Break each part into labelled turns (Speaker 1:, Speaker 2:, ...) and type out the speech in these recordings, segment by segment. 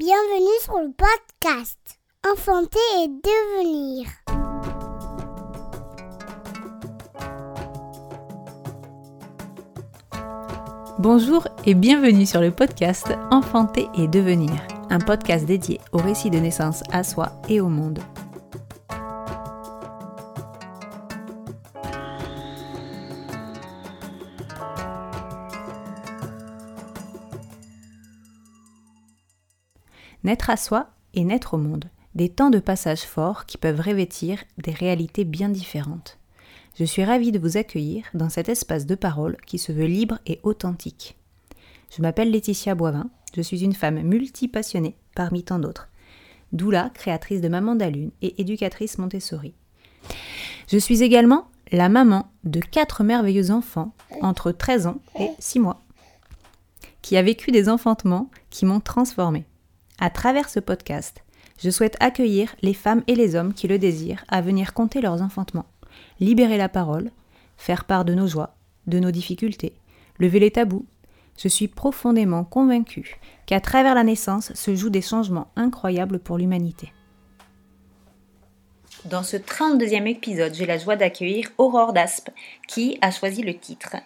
Speaker 1: Bienvenue sur le podcast Enfanter et devenir.
Speaker 2: Bonjour et bienvenue sur le podcast Enfanter et devenir, un podcast dédié au récit de naissance à soi et au monde. Naître à soi et naître au monde, des temps de passage forts qui peuvent revêtir des réalités bien différentes. Je suis ravie de vous accueillir dans cet espace de parole qui se veut libre et authentique. Je m'appelle Laetitia Boivin, je suis une femme multipassionnée parmi tant d'autres. Doula, créatrice de Maman d'Alune et éducatrice Montessori. Je suis également la maman de quatre merveilleux enfants entre 13 ans et 6 mois, qui a vécu des enfantements qui m'ont transformée. À travers ce podcast, je souhaite accueillir les femmes et les hommes qui le désirent à venir compter leurs enfantements, libérer la parole, faire part de nos joies, de nos difficultés, lever les tabous. Je suis profondément convaincue qu'à travers la naissance se jouent des changements incroyables pour l'humanité. Dans ce 32e épisode, j'ai la joie d'accueillir Aurore d'Aspe, qui a choisi le titre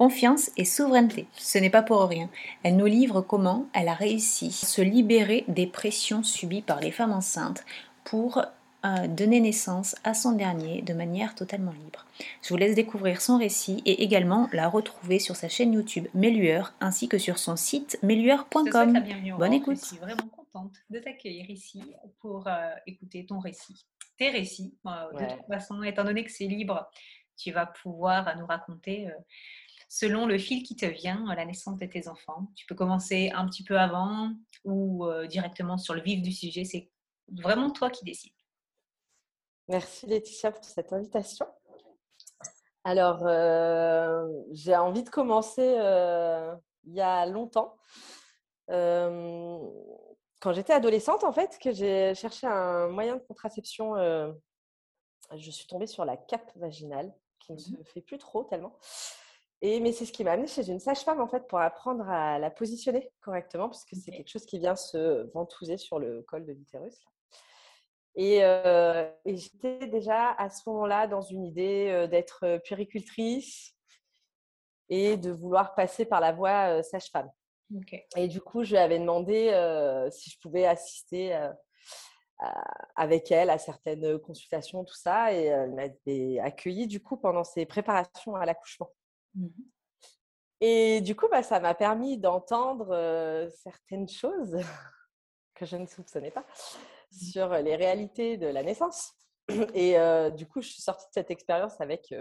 Speaker 2: Confiance et souveraineté. Ce n'est pas pour rien. Elle nous livre comment elle a réussi à se libérer des pressions subies par les femmes enceintes pour euh, donner naissance à son dernier de manière totalement libre. Je vous laisse découvrir son récit et également la retrouver sur sa chaîne YouTube Mélueur ainsi que sur son site mélueur.com. Bonne écoute.
Speaker 3: Je suis vraiment contente de t'accueillir ici pour euh, écouter ton récit, tes récits. Euh, de toute façon, étant donné que c'est libre, tu vas pouvoir nous raconter selon le fil qui te vient à la naissance de tes enfants. Tu peux commencer un petit peu avant ou euh, directement sur le vif du sujet. C'est vraiment toi qui décides.
Speaker 4: Merci Laetitia pour cette invitation. Alors, euh, j'ai envie de commencer euh, il y a longtemps. quand j'étais adolescente, en fait, que j'ai cherché un moyen de contraception, je suis tombée sur la cape vaginale, qui ne se mmh fait plus trop tellement. Et, mais c'est ce qui m'a amené chez une sage-femme en fait pour apprendre à la positionner correctement parce que c'est quelque chose qui vient se ventouser sur le col de l'utérus. Et, euh, et j'étais déjà à ce moment-là dans une idée euh, d'être puéricultrice et de vouloir passer par la voie euh, sage-femme. Et du coup, je lui avais demandé si je pouvais assister avec elle à certaines consultations, tout ça. Et elle m'avait accueillie du coup pendant ses préparations à l'accouchement. Mmh et du coup, bah, ça m'a permis d'entendre certaines choses que je ne soupçonnais pas mmh. sur les réalités de la naissance. Et du coup, je suis sortie de cette expérience avec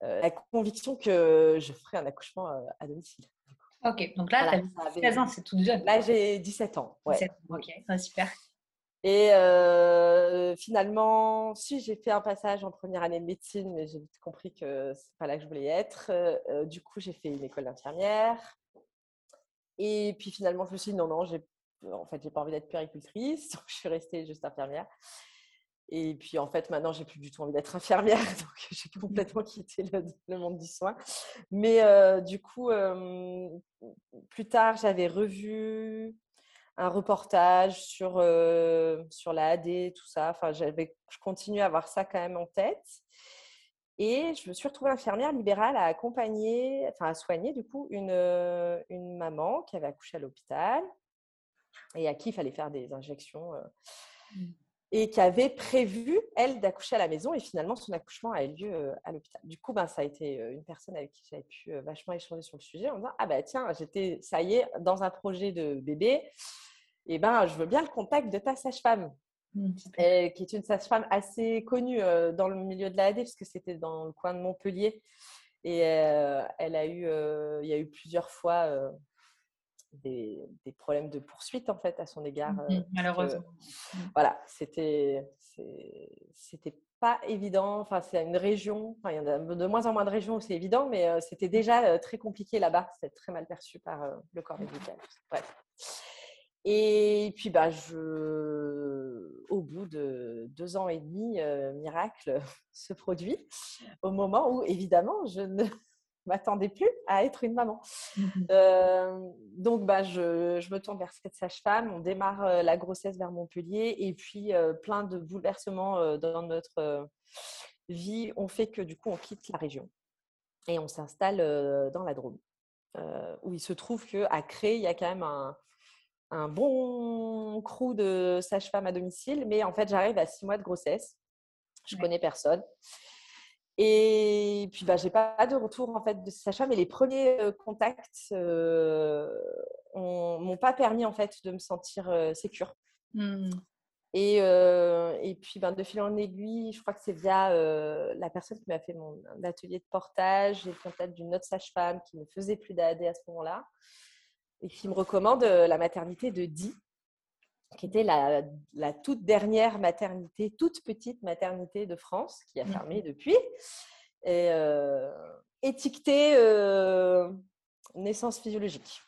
Speaker 4: la conviction que je ferais un accouchement à domicile.
Speaker 3: Ok, donc là, tu as 16 ans, c'est toute jeune.
Speaker 4: Là, j'ai 17 ans. Ouais. 17
Speaker 3: ok, super.
Speaker 4: Et finalement, si j'ai fait un passage en première année de médecine, mais j'ai vite compris que c'est pas là que je voulais être. du coup, j'ai fait une école d'infirmière. Et puis finalement, je me suis dit non, non, j'ai en fait, j'ai pas envie d'être péricultrice, donc je suis restée juste infirmière. Et puis en fait, maintenant, j'ai plus du tout envie d'être infirmière, donc j'ai mmh. complètement quitté le, monde du soin. Mais du coup, plus tard, j'avais revu un reportage sur, euh, sur la AD, tout ça. Enfin, j'avais, je continue à avoir ça quand même en tête. Et je me suis retrouvée infirmière libérale à accompagner, enfin à soigner du coup une, euh, maman qui avait accouché à l'hôpital et à qui il fallait faire des injections euh, mmh. Et qui avait prévu, elle, d'accoucher à la maison et finalement son accouchement a eu lieu à l'hôpital. Du coup, ben, ça a été une personne avec qui j'avais pu vachement échanger sur le sujet en disant, ah ben tiens, j'étais, ça y est, dans un projet de bébé, eh ben, je veux bien le contact de ta sage-femme, mmh, qui est une sage-femme assez connue euh, dans le milieu de la AD, parce que c'était dans le coin de Montpellier. Et euh, elle a eu, euh, il y a eu plusieurs fois des, problèmes de poursuite en fait à son égard.
Speaker 3: Mmh malheureusement.
Speaker 4: Mmh. voilà, c'était, c'était pas évident. Enfin, c'est une région. Enfin, il y en a de moins en moins de régions où c'est évident, mais c'était déjà très compliqué là-bas. C'était très mal perçu par le corps médical. Bref. Et puis, bah, je, au bout de deux ans et demi, euh, miracle se produit au moment où, évidemment, je ne m'attendais plus à être une maman.
Speaker 3: Mhm.
Speaker 4: Euh, donc, bah, je, je me tourne vers cette sage-femme. On démarre euh, la grossesse vers Montpellier et puis euh, plein de bouleversements dans notre vie ont fait que du coup, on quitte la région et on s'installe dans la Drôme, où il se trouve qu'à Cré, il y a quand même un, un bon crew de sages-femmes à domicile. Mais en fait, j'arrive à six mois de grossesse. Je
Speaker 3: Ouais.
Speaker 4: connais personne. Et puis, bah, j'ai pas de retour en fait de Sacha, mais les premiers contacts euh, ont- m'ont pas permis en fait de me sentir euh, sécure.
Speaker 3: Mhm.
Speaker 4: Et, euh, et puis, ben, de fil en aiguille, je crois que c'est via euh, la personne qui m'a fait mon atelier de portage, j'ai le contact d'une autre sage-femme qui ne faisait plus d'AD à ce moment-là et qui me recommande euh, la maternité de Die, qui était la, la toute dernière maternité, toute petite maternité de France, qui a
Speaker 3: Mhm.
Speaker 4: fermé depuis, et euh, étiquetée euh, naissance physiologique.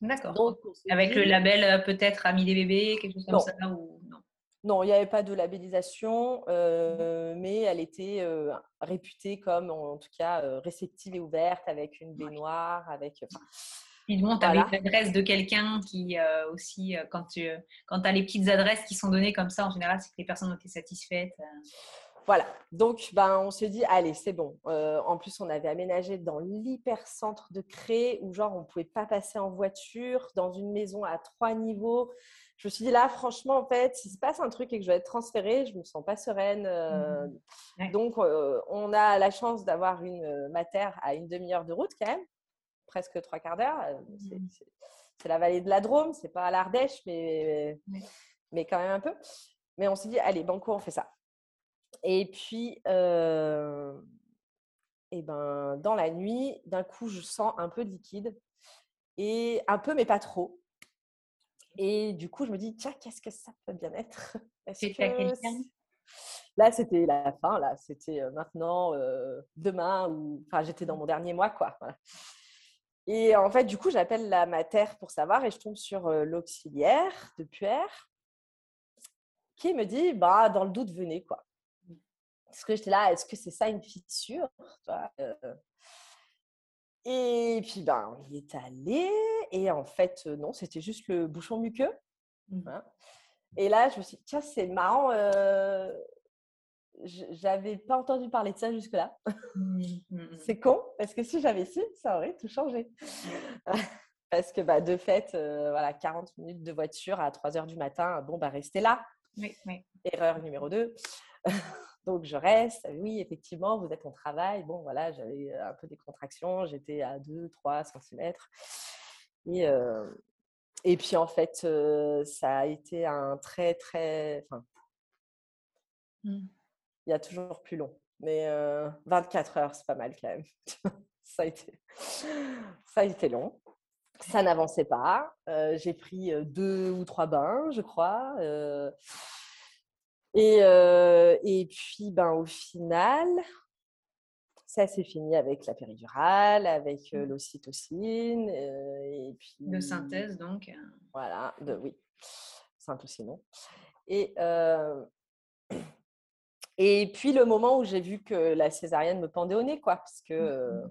Speaker 3: D'accord. Avec le label euh, peut-être ami des bébés, quelque chose comme
Speaker 4: Non.
Speaker 3: ça ou non?
Speaker 4: Non, il n'y avait pas de labellisation, euh, mais elle était réputée comme, en tout cas, réceptive et ouverte, avec une baignoire, avec... enfin,
Speaker 3: Tu avais
Speaker 4: Voilà.
Speaker 3: l'adresse de quelqu'un qui euh, aussi, euh, quand tu quand as les petites adresses qui sont données comme ça, en général, c'est que les personnes ont été satisfaites. euh.
Speaker 4: Voilà, donc ben, on s'est dit, allez, c'est bon. Euh, en plus, on avait aménagé dans l'hypercentre de Cré, où genre, on ne pouvait pas passer en voiture, dans une maison à trois niveaux. Je me suis dit, là, franchement, en fait, s'il se passe un truc et que je dois être transférée, je ne me sens pas sereine. euh.
Speaker 3: Ouais.
Speaker 4: Donc, euh, on a la chance d'avoir une euh, mater à une demi-heure de route, quand même, presque trois quarts d'heure. Euh, c'est-
Speaker 3: Mhm.
Speaker 4: C'est la vallée de la Drôme, c'est pas à l'Ardèche, mais, mais quand même un peu. Mais on s'est dit, allez, banco, on fait ça. Et puis, euh, eh ben, dans la nuit, d'un coup, je sens un peu de liquide. Et un peu, mais pas trop. Et du coup, je me dis, tiens, qu'est-ce que ça peut bien être? Est-ce que Là, c'était la fin. Là, c'était euh, maintenant, euh, demain, ou enfin, j'étais dans mon dernier mois, quoi. voilà. Et en fait, du coup, j'appelle la mater pour savoir et je tombe sur euh, l'auxiliaire de Puer qui me dit, bah, dans le doute, venez, quoi. Parce que j'étais là, est-ce que c'est ça une fissure euh. Et puis, ben, on y est allé. Et en fait, euh, non, c'était juste le bouchon muqueux.
Speaker 3: Mhm.
Speaker 4: hein. Et là, je me suis dit, tiens, c'est marrant. euh, J'avais pas entendu parler de ça jusque-là.
Speaker 3: Mhm. Mhm.
Speaker 4: C'est con, parce que si j'avais su, ça aurait tout changé. parce que bah, de fait, euh, voilà, 40 minutes de voiture à 3 heures du matin, bon, bah, restez là.
Speaker 3: Oui, oui.
Speaker 4: Erreur numéro 2. Donc, je reste. Oui, effectivement, vous êtes au travail. Bon, voilà, j'avais un peu des contractions. J'étais à 2, 3 cm. Et, euh, et puis, en fait, euh, ça a été un très, très. Enfin. Il y a toujours plus long. Mais euh, 24 heures, c'est pas mal quand même. ça, a été... ça a été long. Ça n'avançait pas. Euh, J'ai pris deux ou trois bains, je crois. euh, Et, et puis, ben, au final, ça s'est fini avec la péridurale, avec euh, l'ocytocine. et puis,
Speaker 3: De synthèse, donc.
Speaker 4: voilà, de, oui, syntocinon. Et, euh, et puis le moment où j'ai vu que la césarienne me pendait au nez, quoi, parce que euh,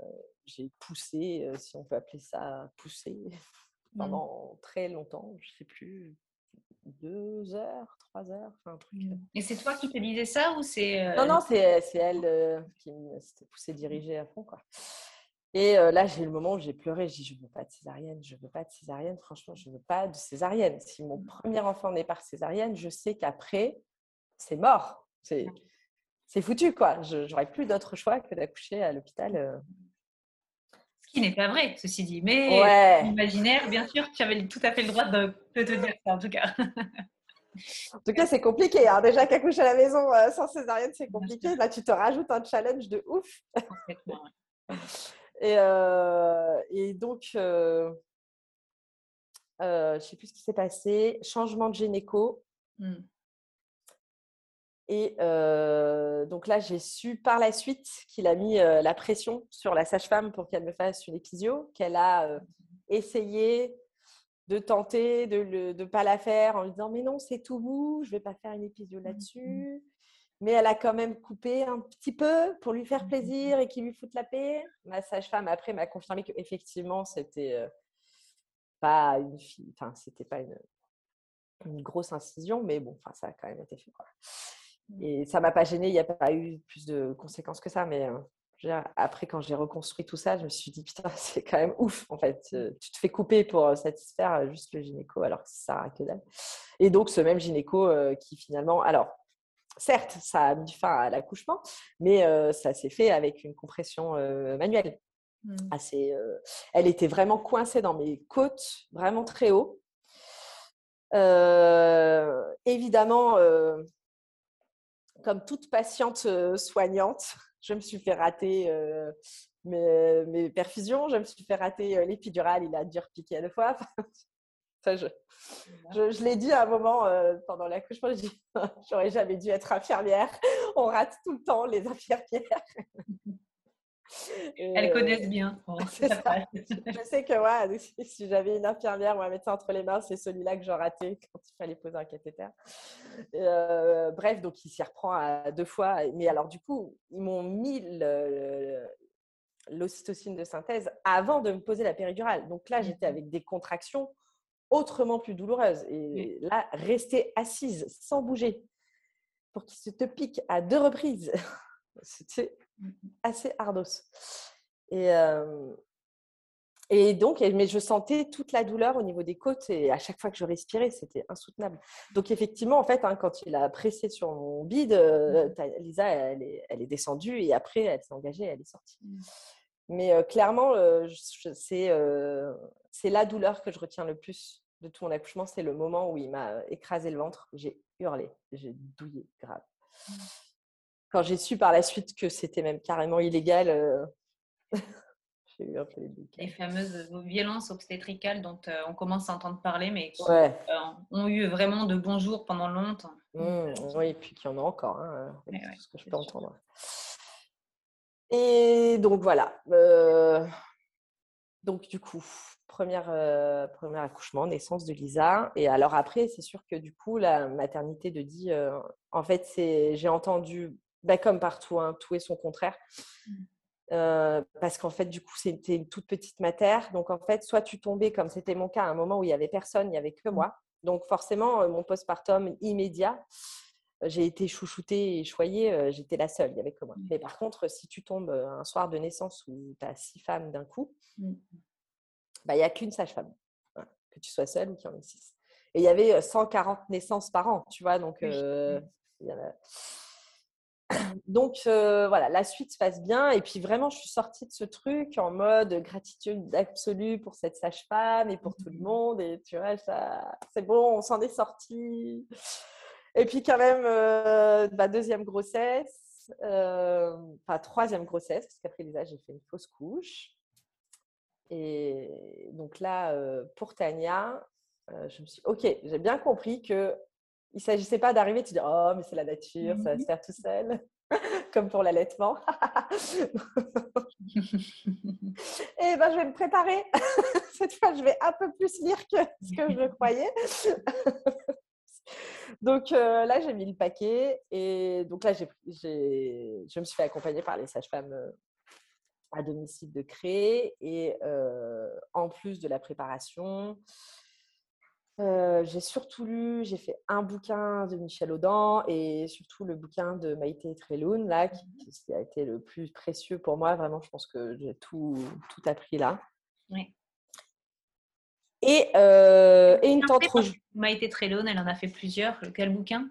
Speaker 4: euh, j'ai poussé, euh, si on peut appeler ça pousser, pendant très longtemps, je sais plus, deux heures, trois heures, enfin un truc.
Speaker 3: Et c'est toi qui te disais ça ou c'est.
Speaker 4: Non, non, c'est elle qui me s'était poussée diriger à fond, quoi. Et là, j'ai eu le moment où j'ai pleuré. J'ai dit, je veux pas de césarienne, je veux pas de césarienne. Franchement, je veux pas de césarienne. Si mon premier enfant naît par césarienne, je sais qu'après, c'est mort. C'est c'est foutu, quoi. Je n'aurais plus d'autre choix que d'accoucher à l'hôpital. euh.
Speaker 3: Ce qui n'est pas vrai, ceci dit. Mais
Speaker 4: Ouais.
Speaker 3: imaginaire, bien sûr, tu avais tout à fait le droit de, de te dire ça, en tout cas.
Speaker 4: En tout cas, c'est compliqué. hein. Déjà qu'accoucher à la maison euh, sans césarienne, c'est compliqué. Là, tu te rajoutes un challenge de ouf. Et, euh, et donc, euh, je ne sais plus ce qui s'est passé. Changement de gynéco.
Speaker 3: Mm.
Speaker 4: Et euh, donc là, j'ai su par la suite qu'il a mis euh, la pression sur la sage-femme pour qu'elle me fasse une épisio, qu'elle a euh, essayé de tenter de ne pas la faire en lui disant mais non, c'est tout mou, je ne vais pas faire une épisio là-dessus. mais elle a quand même coupé un petit peu pour lui faire
Speaker 3: Mmh
Speaker 4: plaisir et qu'il lui foute la paix. Ma sage-femme après m'a confirmé qu'effectivement c'était pas une fille, enfin c'était pas une, une grosse incision, mais bon, enfin ça a quand même été fait. Quoi.
Speaker 3: Mmh.
Speaker 4: Et ça m'a pas gêné, il n'y a pas eu plus de conséquences que ça, mais euh, après quand j'ai reconstruit tout ça, je me suis dit putain c'est quand même ouf en fait, euh, tu te fais couper pour euh, satisfaire juste le gynéco alors que ça sert à que dalle. Et donc ce même gynéco euh, qui finalement, alors certes, ça a mis fin à l'accouchement, mais euh, ça s'est fait avec une compression manuelle.
Speaker 3: Mmh.
Speaker 4: Assez, elle était vraiment coincée dans mes côtes, vraiment très haut. Évidemment, comme toute patiente euh, soignante, je me suis fait rater euh, mes, mes perfusions, je me suis fait rater euh, l'épidurale, il a dû repiquer deux fois. Ça, je, je, je l'ai dit à un moment euh, pendant l'accouchement, j'ai dit, j'aurais jamais dû être infirmière. On rate tout le temps les infirmières. Et,
Speaker 3: Elles
Speaker 4: euh,
Speaker 3: connaissent bien. Bon,
Speaker 4: c'est
Speaker 3: ça
Speaker 4: ça.
Speaker 3: passe.
Speaker 4: je sais que ouais, si, j'avais une infirmière ou un médecin entre les mains, c'est celui-là que j'aurais raté quand il fallait poser un cathéter. Euh, bref, donc il s'y reprend à deux fois. Mais alors du coup, ils m'ont mis l'ocytocine de synthèse avant de me poser la péridurale. Donc là, j'étais avec des contractions autrement plus douloureuses. Et là, rester assise sans bouger pour qu'il se te pique à deux reprises, c'était
Speaker 3: Mmh
Speaker 4: assez ardos. Et, euh, et donc, mais je sentais toute la douleur au niveau des côtes et à chaque fois que je respirais, c'était insoutenable. Donc, effectivement, en fait, hein, quand il a pressé sur mon bide, euh, t'as- Lisa, elle est, elle est descendue et après, elle s'est engagée, elle est sortie.
Speaker 3: Mm.
Speaker 4: Mais euh, clairement, euh, euh, c'est la douleur que je retiens le plus de tout mon accouchement. C'est le moment où il m'a écrasé le ventre. J'ai hurlé, j'ai douillé grave. Quand j'ai su par la suite que c'était même carrément illégal, euh, j'ai eu un peu les boules.
Speaker 3: Les fameuses violences obstétricales dont euh, on commence à entendre parler, mais qui
Speaker 4: Ouais.
Speaker 3: euh, ont eu vraiment de bons jours pendant longtemps.
Speaker 4: Mmh, oui, et puis qu'il y en a encore, hein,
Speaker 3: Ouais, ouais,
Speaker 4: tout ce que je
Speaker 3: c'est
Speaker 4: peux
Speaker 3: sûr.
Speaker 4: entendre. Et donc voilà. euh, donc du coup, première, euh, premier accouchement, naissance de Lisa. Et alors après, c'est sûr que du coup, la maternité de dit, euh, en fait, c'est, j'ai entendu, bah, comme partout, hein, tout et son contraire.
Speaker 3: Mmh.
Speaker 4: Euh, parce qu'en fait, du coup, c'était une toute petite mater. Donc, en fait, soit tu tombais, comme c'était mon cas, à un moment où il n'y avait personne, il n'y avait que moi. Donc, forcément, mon postpartum immédiat, j'ai été chouchoutée et choyée, j'étais la seule, il n'y avait que moi.
Speaker 3: Mmh.
Speaker 4: Mais par contre, si tu tombes un soir de naissance où tu as six femmes d'un coup, bah, il n'y a qu'une sage-femme, Voilà. que tu sois seule ou qu'il y en ait six. Et il y avait euh, 140 naissances par an, tu vois, donc euh, il y en a- donc euh, voilà, la suite se passe bien. Et puis vraiment, je suis sortie de ce truc en mode gratitude absolue pour cette sage-femme et pour tout le
Speaker 3: Mhm.
Speaker 4: monde. Et tu vois, ça, c'est bon, on s'en est sorti. Et puis quand même, euh, ma deuxième grossesse, euh, enfin troisième grossesse, parce qu'après Lisa, j'ai fait une fausse couche. Et donc là, euh, pour Tania, euh, je me suis ok, j'ai bien compris que il s'agissait pas d'arriver se dire oh mais c'est la nature, ça va se faire tout seul, comme pour l'allaitement. Et ben je vais me préparer. Cette fois, je vais un peu plus lire que ce que je croyais. donc euh, là, j'ai mis le paquet et donc là, j'ai, j'ai, je me suis fait accompagner par les sages-femmes euh, à domicile de Cré et euh, en plus de la préparation. Euh, j'ai surtout lu, j'ai fait un bouquin de Michel Audin et surtout le bouquin de Maïté Treloun, là, qui, qui a été le plus précieux pour moi. Vraiment, je pense que j'ai tout, tout appris là.
Speaker 3: Oui.
Speaker 4: Et, euh, et une tente rouge.
Speaker 3: Maïté Trélone, elle en a fait plusieurs. Quel bouquin?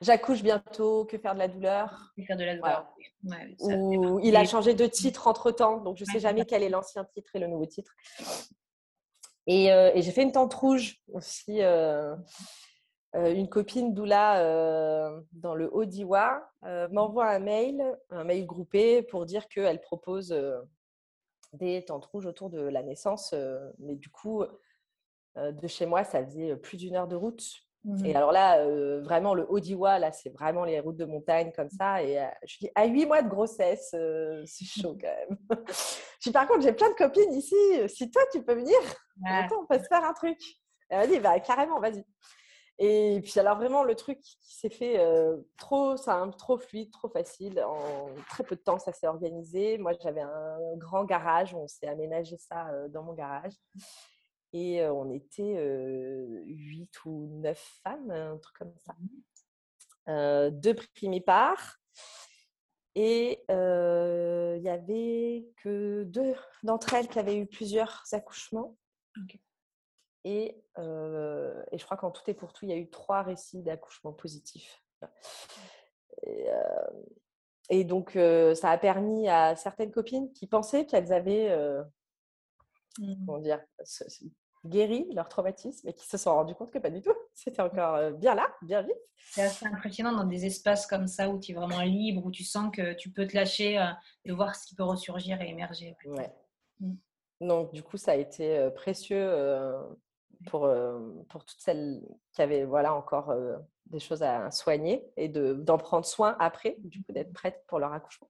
Speaker 4: J'accouche bientôt, que faire de la douleur?
Speaker 3: Faire de la douleur. Ouais, ça fait
Speaker 4: Où
Speaker 3: partie
Speaker 4: il a changé de titre entre temps, donc je ne sais jamais quel est l'ancien titre et le nouveau titre. Et, euh, et j'ai fait une tente rouge aussi. euh, euh, une copine d'Oula dans le Haut-Diwa m'envoie un mail, un mail groupé pour dire qu'elle propose des tentes rouges autour de la naissance. mais du coup, de chez moi, ça faisait plus d'une heure de route. Et alors là, euh, vraiment, le Haut-Diwa, là, c'est vraiment les routes de montagne comme ça. Et euh, je dis, à huit mois de grossesse, euh, c'est chaud quand même. je dis, par contre, j'ai plein de copines ici. Si toi, tu peux venir,
Speaker 3: Ouais.
Speaker 4: Attends, on peut se faire un truc. Elle m'a dit, bah, carrément, vas-y. Et puis alors vraiment le truc qui s'est fait euh, trop simple, trop fluide, trop facile. En très peu de temps, ça s'est organisé. Moi, j'avais un grand garage. On s'est aménagé ça dans mon garage. Et on était huit ou neuf femmes, un truc comme ça. Mmh. deux primipares. Et il y avait que deux d'entre elles qui avaient eu plusieurs accouchements. Et, et, je crois qu'en tout et pour tout, il y a eu trois récits d'accouchement positifs. Et, donc, ça a permis à certaines copines qui pensaient qu'elles avaient mmh. comment dire, guéri leur traumatisme et qui se sont rendues compte que pas du tout. C'était encore bien là, bien vite.
Speaker 3: C'est assez impressionnant dans des espaces comme ça où tu es vraiment libre, où tu sens que tu peux te lâcher, de voir ce qui peut ressurgir et émerger.
Speaker 4: Ouais. Mmh. Donc, du coup, ça a été précieux pour, pour toutes celles qui avaient voilà, encore des choses à soigner et d'en prendre soin après, du coup, d'être prêtes pour leur accouchement.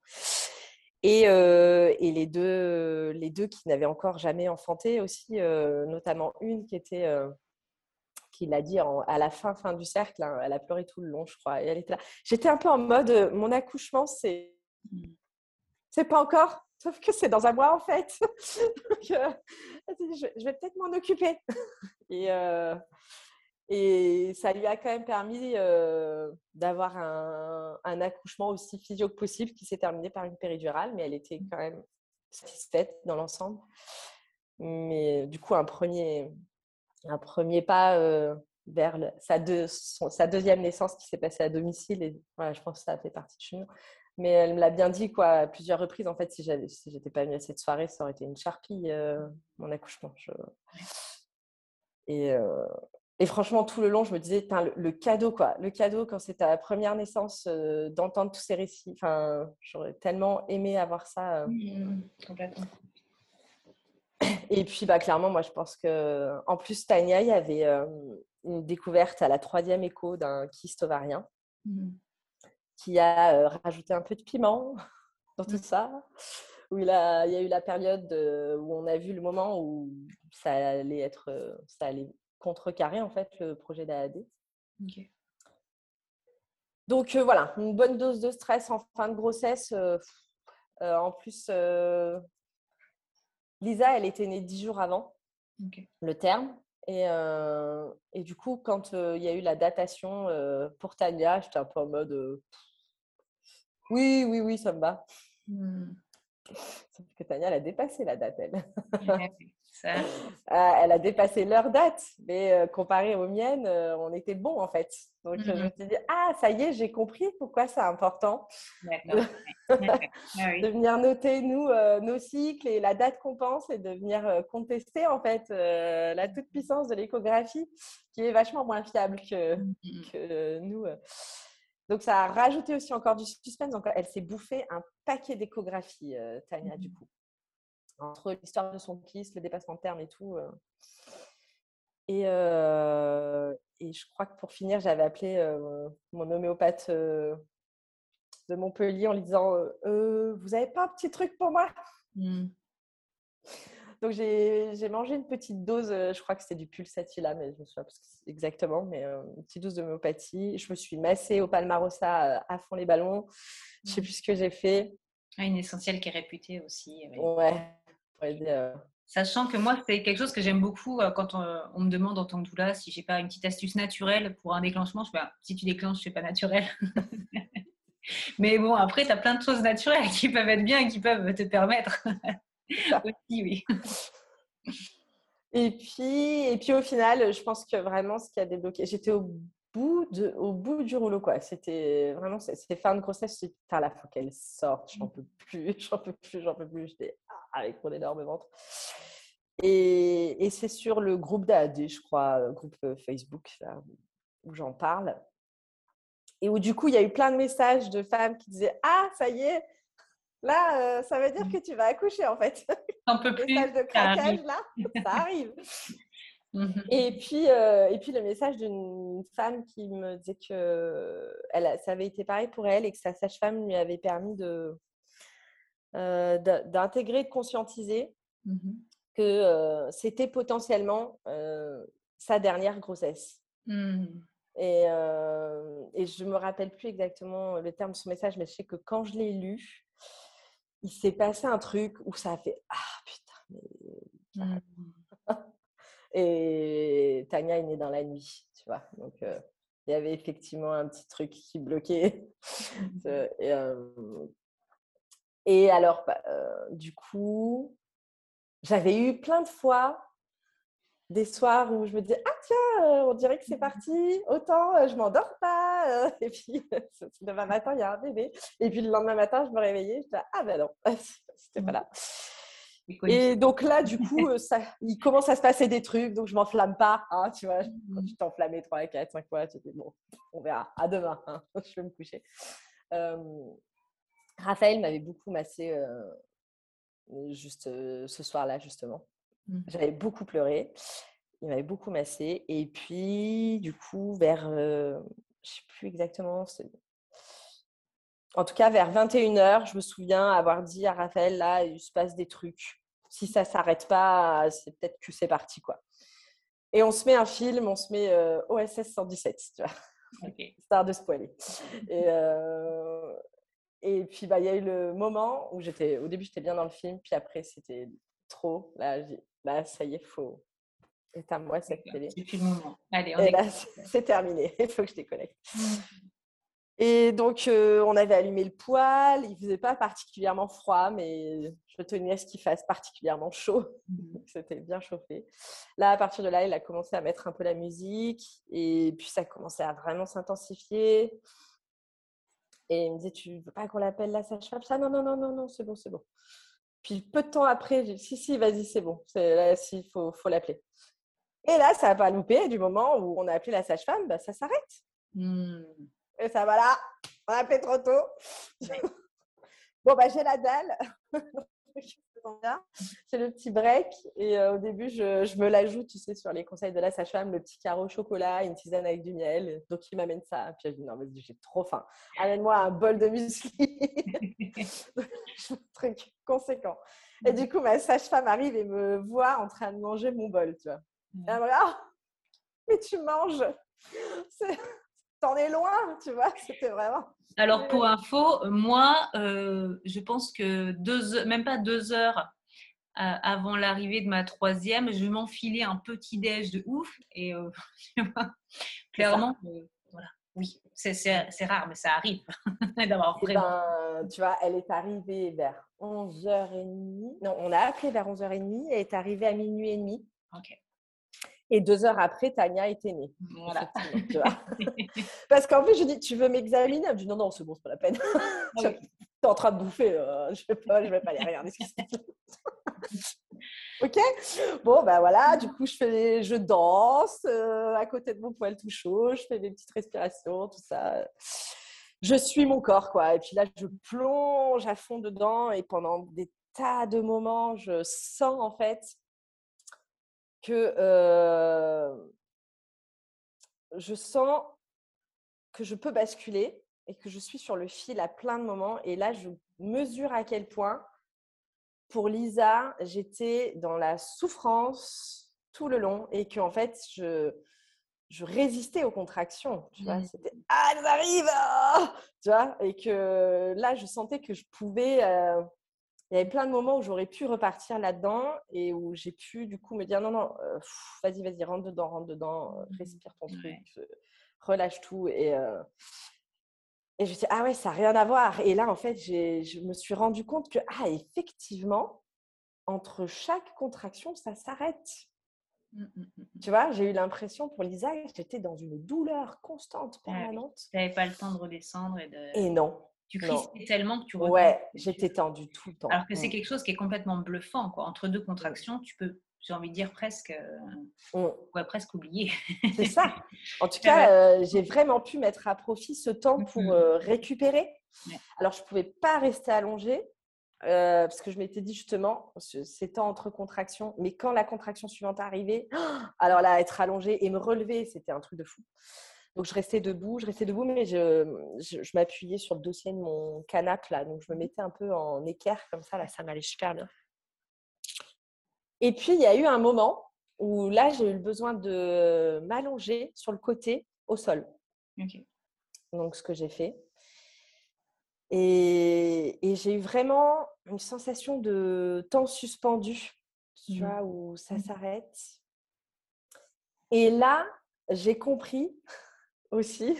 Speaker 4: Et, et, les, deux, les deux qui n'avaient encore jamais enfanté aussi, notamment une qui était qui l'a dit à la fin, fin du cercle, hein, elle a pleuré tout le long, je crois. Et elle était là. J'étais un peu en mode, mon accouchement, c'est, mmh. c'est pas encore, sauf que c'est dans un mois en fait. je, vais peut-être m'en occuper. Et, euh, et ça lui a quand même permis euh, d'avoir un, un, accouchement aussi physio que possible qui s'est terminé par une péridurale, mais elle était quand même satisfaite dans l'ensemble. Mais du coup, un premier, un premier pas euh, vers sa, sa, deuxième naissance qui s'est passée à domicile. Et voilà, je pense que ça a fait partie de nous. Mais elle me l'a bien dit quoi, à plusieurs reprises. En fait, si j'avais, si j'étais pas venue à cette soirée, ça aurait été une charpie, mon accouchement. Je... Et, et, franchement, tout le long, je me disais, le, cadeau, quoi. Le cadeau, quand c'est ta première naissance, d'entendre tous ces récits. Enfin, j'aurais tellement aimé avoir ça. Mmh, complètement. Et puis, bah, clairement, moi, je pense que, en plus, Tania, il y avait une découverte à la troisième écho d'un kyste ovarien mmh. qui a rajouté un peu de piment dans tout mmh. ça où il, a, il y a eu la période où on a vu le moment où ça allait être, ça allait contrecarrer en fait le projet d'AAD. Donc voilà, une bonne dose de stress en fin de grossesse. en plus, Lisa, elle était née dix jours avant le terme. Et, et, du coup, quand il y a eu la datation pour Tania, j'étais un peu en mode oui, oui, oui, ça me va. Mmh. Sauf que Tania, elle a dépassé la date, elle. Ah, elle a dépassé leur date, mais euh, comparé aux miennes, euh, on était bon en fait. Donc je me mmh suis dit, ah, ça y est, j'ai compris pourquoi c'est important de... Ah de... venir noter, nous, euh, nos cycles et la date qu'on pense et de venir contester en fait la toute-puissance de l'échographie qui est vachement moins fiable que, mmh que nous. Donc, ça a rajouté aussi encore du suspense. Donc, elle s'est bouffée un paquet d'échographies, euh, Tania, du mmh. coup. Entre l'histoire de son kiss, le dépassement de terme et tout. Euh. Et, euh, et, je crois que pour finir, j'avais appelé mon homéopathe de Montpellier en lui disant Vous n'avez pas un petit truc pour moi? Mmh. Donc j'ai mangé une petite dose, euh, je crois que c'était du pulsatilla, mais je me souviens pas exactement, mais euh, une petite dose d'homéopathie. Je me suis massée au palmarosa euh, à fond les ballons. Je sais mmh. plus ce que j'ai fait.
Speaker 3: Ah, une essentielle qui est réputée aussi.
Speaker 4: Ouais.
Speaker 3: Sachant que moi, c'est quelque chose que j'aime beaucoup quand on, me demande en tant que doula si j'ai pas une petite astuce naturelle pour un déclenchement. Je fais, ah, si tu déclenches, c'est pas naturel. Mais bon, après, tu as plein de choses naturelles qui peuvent être bien et qui peuvent te permettre
Speaker 4: oui. Et puis, et puis au final, je pense que vraiment ce qui a débloqué, j'étais au bout, de, au bout du rouleau. quoi. C'était vraiment, c'était fin de grossesse. Je putain, là, faut qu'elle sorte. J'en peux plus, j'en peux plus, j'en peux plus. J'étais ah, avec mon énorme ventre. Et, et c'est sur le groupe d'AD, je crois, euh, groupe euh, Facebook, où j'en parle. Et où du coup, il y a eu plein de messages de femmes qui disaient Ah, ça y est, Là, euh, ça veut dire mmh. que tu vas accoucher en fait.
Speaker 3: Un peu plus.
Speaker 4: message de craquage là, ça arrive. Mmh et puis, euh, et puis le message d'une femme qui me disait que elle, ça avait été pareil pour elle et que sa sage-femme lui avait permis de euh, d'intégrer, de conscientiser mmh que c'était potentiellement sa dernière grossesse. Et, et je ne me rappelle plus exactement le terme de son message, mais je sais que quand je l'ai lu, il s'est passé un truc où ça a fait Ah putain, mais... Mmh. et Tania est née dans la nuit, tu vois. Donc, il y avait effectivement un petit truc qui bloquait. et, et, alors, bah, du coup, j'avais eu plein de fois des soirs où je me disais ah tiens on dirait que c'est parti autant je m'endors pas et puis demain matin il y a un bébé et puis le lendemain matin je me réveillais je disais ah ben non c'était pas là et donc là du coup ça, il commence à se passer des trucs donc je m'enflamme pas hein, tu vois quand tu t'enflammais 3 4 5 fois tu dis bon on verra à demain hein, je vais me coucher Raphaël m'avait beaucoup massé juste ce soir-là justement Mmh. J'avais beaucoup pleuré. Il m'avait beaucoup massé. Et puis, du coup, vers, je ne sais plus exactement, en tout cas, vers 21h, je me souviens avoir dit à Raphaël, là, il se passe des trucs. Si ça ne s'arrête pas, c'est peut-être que c'est parti, quoi. Et on se met un film, on se met OSS 117, tu vois. Star de spoiler. Et, et puis, bah, il y a eu le moment où j'étais, au début, j'étais bien dans le film, puis après, c'était trop. Là, bah, ça y est, faut. C'est à moi cette télé.
Speaker 3: C'est
Speaker 4: là, c'est terminé. Il faut que je déconnecte. Et donc, euh, on avait allumé le poêle. Il ne faisait pas particulièrement froid, mais je tenais à ce qu'il fasse particulièrement chaud. Mmh. C'était bien chauffé. Là, à partir de là, il a commencé à mettre un peu la musique. Et puis, ça commençait à vraiment s'intensifier. Et il me disait, tu veux pas qu'on l'appelle la sage-femme? Ça, non, non, non, non, non, c'est bon, c'est bon. Puis peu de temps après, j'ai dit si, si, vas-y, c'est bon. Là, il faut, faut l'appeler. Et là, ça n'a pas loupé. Du moment où on a appelé la sage-femme, bah, ça s'arrête. Mmh. Et ça, voilà, on a appelé trop tôt. bon, bah, j'ai la dalle. C'est le petit break. Et euh, au début, je, me l'ajoute, tu sais, sur les conseils de la sage-femme, le petit carreau au chocolat, une tisane avec du miel. Donc, il m'amène ça. Puis, je dis, non, mais j'ai trop faim. Amène-moi un bol de muesli. truc conséquent. Et du coup, ma sage-femme arrive et me voit en train de manger mon bol, tu vois. elle me dit, ah, mais tu manges T'en es loin, tu vois. C'était vraiment...
Speaker 3: Alors, pour info, moi, euh, je pense que deux, même pas deux heures euh, avant l'arrivée de ma troisième, je m'enfilais un petit déj de ouf. Et euh, clairement, voilà. oui, c'est rare, mais ça arrive
Speaker 4: d'avoir eh ben, tu vois, elle est arrivée vers 11h30. Non, on a appelé vers 11h30. Elle est arrivée à minuit et demi.
Speaker 3: Ok.
Speaker 4: Et deux heures après, Tania était née. Voilà. Parce qu'en plus, je dis, tu veux m'examiner? Elle me dit, non, non, c'est bon, c'est pas la peine. Ah tu es en train de bouffer, euh, je ne vais, pas, vais pas aller regarder ce qui se passe. ok? Bon, ben voilà, du coup, je, fais, je danse euh, à côté de mon poêle tout chaud, je fais des petites respirations, tout ça. Je suis mon corps, quoi. Et puis là, je plonge à fond dedans et pendant des tas de moments, je sens en fait que je sens que je peux basculer et que je suis sur le fil à plein de moments. Et là, je mesure à quel point, pour Lisa, j'étais dans la souffrance tout le long et que en fait, je, je résistais aux contractions. Tu vois, mmh. c'était ah, elles arrivent, ah! tu vois, et que là, je sentais que je pouvais il y avait plein de moments où j'aurais pu repartir là-dedans et où j'ai pu du coup me dire non, non, euh, vas-y, vas-y, rentre dedans, rentre dedans, euh, mmh. respire ton truc, euh, relâche tout. Et, et je me suis ah ouais, ça n'a rien à voir. Et là, en fait, je me suis rendu compte que, ah, effectivement, entre chaque contraction, ça s'arrête. Mmh, mmh, tu vois, j'ai eu l'impression pour Lisa, j'étais dans une douleur constante, permanente.
Speaker 3: tu n'avais pas le temps de redescendre et de.
Speaker 4: Et non,
Speaker 3: tu crispais tellement que tu
Speaker 4: Ouais, j'étais tendue tout le temps.
Speaker 3: Alors que c'est mmh. quelque chose qui est complètement bluffant. Quoi. Entre deux contractions, tu peux, j'ai envie de dire, presque, euh, mmh. presque oublier.
Speaker 4: c'est ça. En tout cas, euh, j'ai vraiment pu mettre à profit ce temps pour euh, récupérer. Alors, je ne pouvais pas rester allongée. parce que je m'étais dit justement, c'est temps entre contractions, mais quand la contraction suivante arrivait, alors là, être allongée et me relever, c'était un truc de fou. Donc, je restais debout, je restais debout, mais je, je, m'appuyais sur le dossier de mon canapé, là. Donc, je me mettais un peu en équerre, comme ça, là, ça m'allait super bien. Et puis, il y a eu un moment où là, j'ai eu le besoin de m'allonger sur le côté au sol. Donc, ce que j'ai fait. Et, et j'ai eu vraiment une sensation de temps suspendu, tu
Speaker 3: Mhm.
Speaker 4: vois, où ça
Speaker 3: Mhm.
Speaker 4: s'arrête. Et là, j'ai compris aussi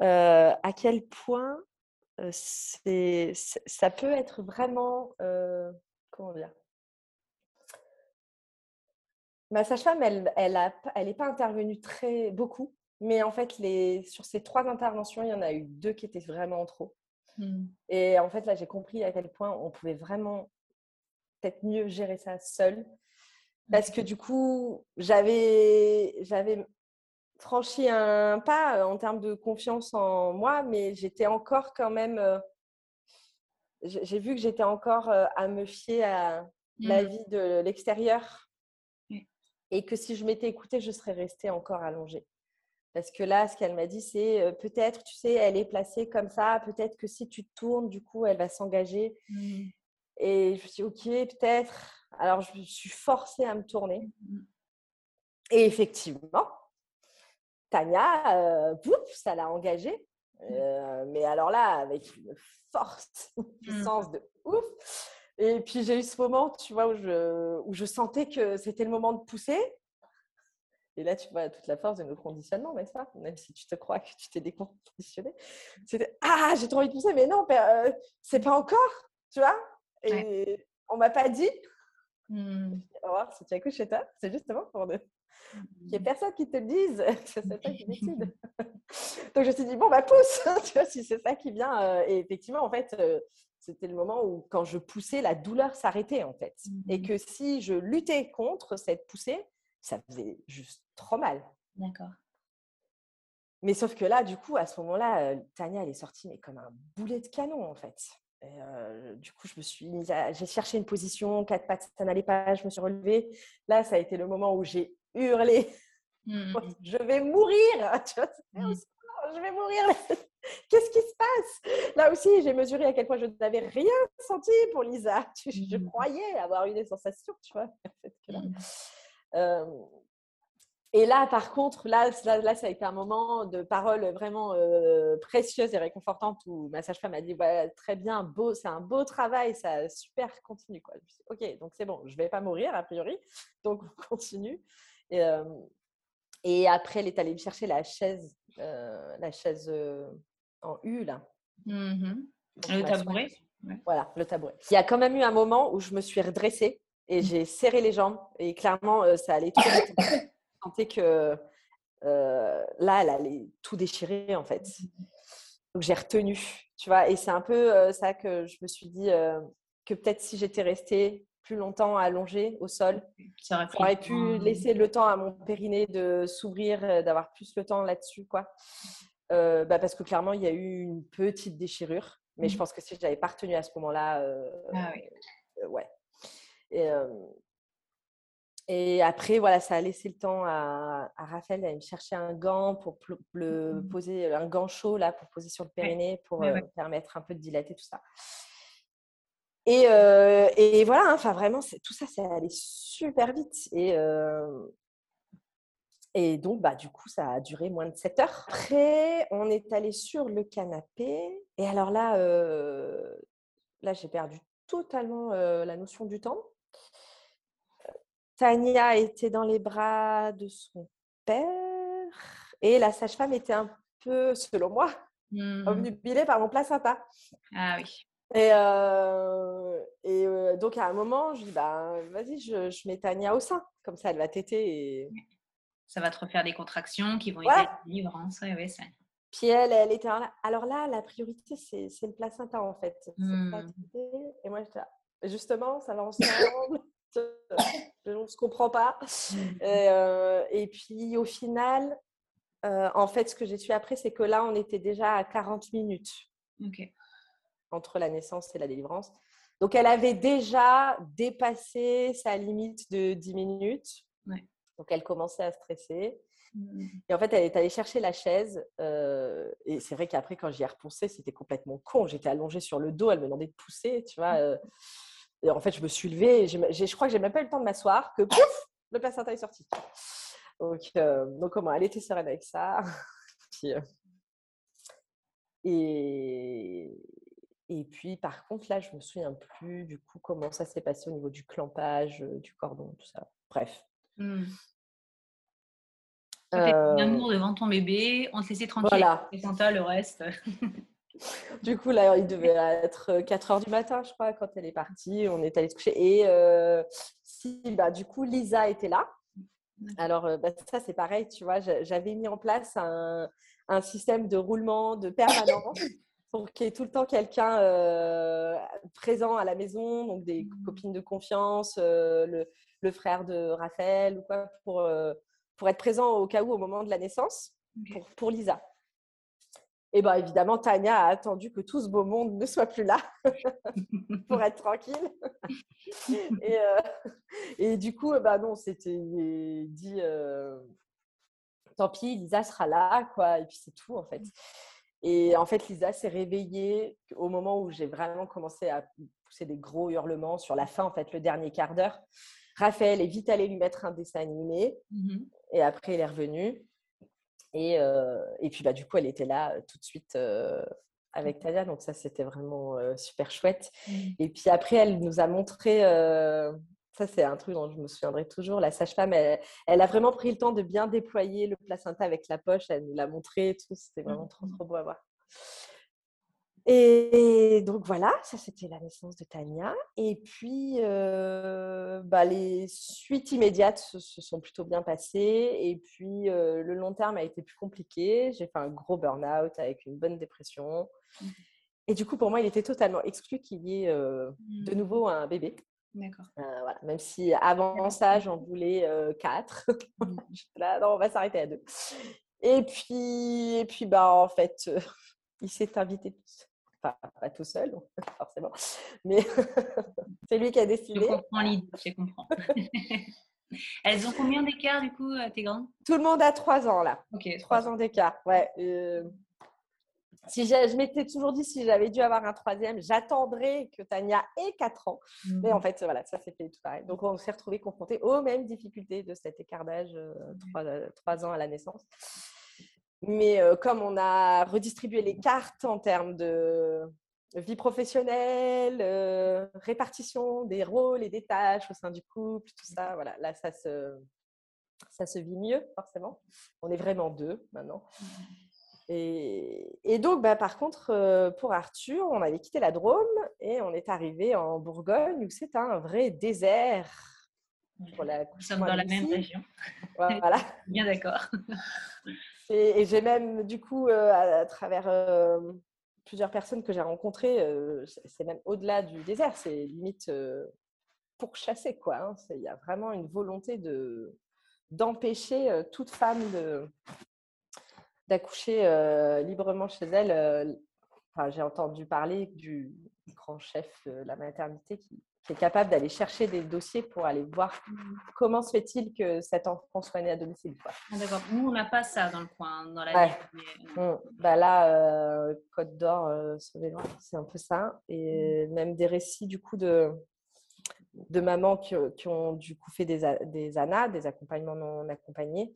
Speaker 4: euh, à quel point euh, c'est, c'est- ça peut être vraiment, euh, comment dire, ma sage-femme, elle, elle a, pas- elle n'est pas intervenue très beaucoup, mais en fait, les, sur ces trois interventions, il y en a eu deux qui étaient vraiment trop.
Speaker 3: Mm.
Speaker 4: Et en fait, là, j'ai compris à quel point on pouvait vraiment peut-être mieux gérer ça seul. Parce que du coup, j'avais, j'avais franchi un pas euh, en termes de confiance en moi, mais j'étais encore quand même. euh, j'ai vu que j'étais encore euh, à me fier à
Speaker 3: Mm.
Speaker 4: l'avis de l'extérieur.
Speaker 3: Oui.
Speaker 4: Et que si je m'étais écoutée, je serais restée encore allongée. Parce que là, ce qu'elle m'a dit, c'est euh, peut-être, tu sais, elle est placée comme ça, peut-être que si tu tournes, du coup, elle va s'engager.
Speaker 3: Mm.
Speaker 4: Et je me suis dit, ok, peut-être. Alors, je me suis forcée à me tourner. Et effectivement, Tania, euh, pouf, ça l'a engagée. Euh, mais alors là, avec une force, une puissance de ouf. Et puis j'ai eu ce moment, tu vois, où je, où je sentais que c'était le moment de pousser. Et là, tu vois toute la force de nos conditionnements, pas? Même si tu te crois que tu t'es déconditionné. C'était Ah, j'ai trop envie de pousser, mais non, euh, c'est pas encore, tu vois? Et on m'a pas dit.
Speaker 3: Mm.
Speaker 4: On va voir si tu accouches chez toi. C'est justement pour ne... qu'il n'y ait personne qui te le dise c'est toi qui décide. Donc je me suis dit, bon, bah pousse, tu vois, si c'est ça qui vient. euh, et effectivement, en fait, euh, c'était le moment où, quand je poussais, la douleur s'arrêtait, en fait. Et
Speaker 3: Mhm.
Speaker 4: que si je luttais contre cette poussée, ça faisait juste trop mal.
Speaker 3: D'accord.
Speaker 4: Mais sauf que là, du coup, à ce moment-là, euh, Tania, elle est sortie, mais comme un boulet de canon, en fait. Et, euh, du coup, je me suis mise à... J'ai cherché une position, quatre pattes, ça n'allait pas, je me suis relevée. Là, ça a été le moment où j'ai hurlé
Speaker 3: Mm.
Speaker 4: je vais mourir.
Speaker 3: Mm.
Speaker 4: Je vais mourir. Qu'est-ce qui se passe? Là aussi, j'ai mesuré à quel point je n'avais rien senti pour Lisa. Je croyais avoir eu des sensations, tu vois.
Speaker 3: Mm.
Speaker 4: Euh, et là, par contre, là, là, là, ça a été un moment de parole vraiment euh, précieuse et réconfortante où ma sage-femme a dit ouais, très bien, beau, c'est un beau travail, ça super continue quoi. Je me suis dit, ok, donc c'est bon, je vais pas mourir a priori, donc on continue. Et, et après, elle est allée me chercher la chaise, la chaise en U là. Donc, je
Speaker 3: Le tabouret? Ouais.
Speaker 4: Voilà, le tabouret. Il y a quand même eu un moment où je me suis redressée et j'ai serré les jambes et clairement, ça allait trop vite. Je sentais que euh, là, elle allait tout déchirer en fait. Donc j'ai retenu, tu vois. Et c'est un peu euh, ça que je me suis dit euh, que peut-être si j'étais restée plus longtemps allongée au sol, j'aurais pu laisser le temps à mon périnée de s'ouvrir, euh, d'avoir plus le temps là-dessus, quoi. Euh, bah, parce que clairement, il y a eu une petite déchirure. Mais je
Speaker 3: Mhm.
Speaker 4: pense que si je n'avais pas retenu à ce moment-là, euh,
Speaker 3: Ah oui.
Speaker 4: euh, ouais. Et, et après, voilà, ça a laissé le temps à, à Raphaël d'aller me chercher un gant pour le
Speaker 3: Mhm.
Speaker 4: poser, un gant chaud là pour poser sur le périnée pour
Speaker 3: Ouais, ouais.
Speaker 4: permettre un peu de dilater tout ça. Et, euh, et voilà, hein, vraiment, c'est- tout ça, ça allait super vite. Et, euh, et donc, bah, du coup, ça a duré moins de 7 heures. Après, on est allé sur le canapé. Et alors là, euh, là j'ai perdu totalement la notion du temps. Tania était dans les bras de son père et la sage-femme était un peu, selon moi,
Speaker 3: Mm.
Speaker 4: obnubilée par mon placenta.
Speaker 3: Ah oui.
Speaker 4: Et, euh, et euh, donc, à un moment, je dis, bah, vas-y, je, je mets Tania au sein. Comme ça, elle va téter. Et...
Speaker 3: Ça va te refaire des contractions qui vont aider
Speaker 4: Voilà.
Speaker 3: à vivre. Hein. Ça, ouais, ça.
Speaker 4: Puis elle, elle était là. Alors là, la priorité, c'est c'est le placenta, en fait. Pas téter. Et moi, j'étais là. Et justement, ça va ensemble. on ne se comprend pas. Et, euh, et puis, au final, en fait, ce que j'ai su après, c'est que là, on était déjà à 40 minutes
Speaker 3: Ok.
Speaker 4: Entre la naissance et la délivrance. Donc, elle avait déjà dépassé sa limite de 10 minutes.
Speaker 3: Ouais.
Speaker 4: Donc, elle commençait à stresser.
Speaker 3: Mm.
Speaker 4: Et en fait, elle est allée chercher la chaise. euh, et c'est vrai qu'après, quand j'y ai repensé, c'était complètement con. J'étais allongée sur le dos, elle me demandait de pousser, tu vois. euh. et en fait, je me suis levée. et je crois que j'ai même pas eu le temps de m'asseoir que pouf, le placenta est sorti. Donc, euh, donc comment elle était sereine avec ça. puis, euh, et, et puis, par contre, là, je me souviens plus du coup comment ça s'est passé au niveau du clampage, du cordon, tout ça. Bref.
Speaker 3: Mmh. Euh... amour devant ton bébé, on te laissait tranquille. Voilà. Et toi, le reste.
Speaker 4: du coup, là, il devait être 4 heures du matin, je crois, quand elle est partie. On est allé se coucher. Et euh, si, bah, du coup, Lisa était là. Alors, bah, ça, c'est pareil, tu vois, j'avais mis en place un, un, système de roulement de permanence pour qu'il y ait tout le temps quelqu'un euh, présent à la maison, donc des mmh. copines de confiance, le, le, frère de Raphaël ou quoi, pour, pour être présent au cas où au moment de la naissance pour, pour Lisa. Et bien évidemment, Tania a attendu que tout ce beau monde ne soit plus là pour être tranquille. et, euh, et, du coup, bah non, c'était dit euh, tant pis, Lisa sera là, quoi. Et puis c'est tout en fait. Et en fait, Lisa s'est réveillée au moment où j'ai vraiment commencé à pousser des gros hurlements sur la fin, en fait, le dernier quart d'heure. Raphaël est vite allé lui mettre un dessin animé. Mmh et après, il est revenu. Et, et puis, bah, du coup, elle était là tout de suite avec Tania. Donc, ça, c'était vraiment super chouette. Mmh. Et puis après, elle nous a montré, ça, c'est un truc dont je me souviendrai toujours, la sage-femme, elle, elle, a vraiment pris le temps de bien déployer le placenta avec la poche. Elle nous l'a montré et tout. C'était vraiment trop, mmh. trop beau à voir. Et donc voilà, ça c'était la naissance de Tania. Et puis, euh, bah, les suites immédiates se, sont plutôt bien passées. Et puis, euh, le long terme a été plus compliqué. J'ai fait un gros burn-out avec une bonne dépression. Mmh. Et du coup, pour moi, il était totalement exclu qu'il y ait euh, de mmh. nouveau un bébé.
Speaker 3: D'accord.
Speaker 4: voilà. Même si avant ça, j'en voulais quatre. Mmh. Là, non, on va s'arrêter à deux. Et puis, et puis bah, en fait, il s'est invité pas, tout seul, forcément, mais c'est lui qui a décidé.
Speaker 3: Je comprends l'idée, je comprends. Elles ont combien d'écart du coup, tes grandes?
Speaker 4: Tout le monde a trois ans là. Ok. Trois ans d'écart, ouais. Euh, si je m'étais toujours dit si j'avais dû avoir un troisième, j'attendrais que Tania ait quatre ans. Mais en fait, voilà, ça s'est fait tout pareil. Donc on s'est retrouvés confrontés aux mêmes difficultés de cet écart d'âge, euh, euh, trois, ans à la naissance. Mais comme on a redistribué les cartes en termes de vie professionnelle, répartition des rôles et des tâches au sein du couple, tout ça, voilà, là, ça se, ça se vit mieux, forcément. On est vraiment deux maintenant. Et, et donc, bah, par contre, pour Arthur, on avait quitté la Drôme et on est arrivé en Bourgogne où c'est un vrai désert.
Speaker 3: Pour la Nous sommes dans la même région.
Speaker 4: Voilà.
Speaker 3: Bien d'accord.
Speaker 4: Et, j'ai même, du coup, euh, à, travers euh, plusieurs personnes que j'ai rencontrées, euh, c'est même au-delà du désert, c'est limite pour chasser, quoi. Hein. Il y a vraiment une volonté de d'empêcher toute femme de d'accoucher librement chez elle. Enfin, j'ai entendu parler du grand chef de la maternité qui, qui est capable d'aller chercher des dossiers pour aller voir mmh. comment se fait-il que cet enfant soit né à domicile.
Speaker 3: Ah, d'accord. Nous, on n'a pas ça dans le coin, dans la
Speaker 4: ville. Mmh. Bah là, euh, Côte d'Or, euh, c'est un peu ça. Et mmh. même des récits du coup de, de mamans qui, qui ont du coup fait des, des ANA, des accompagnements non accompagnés,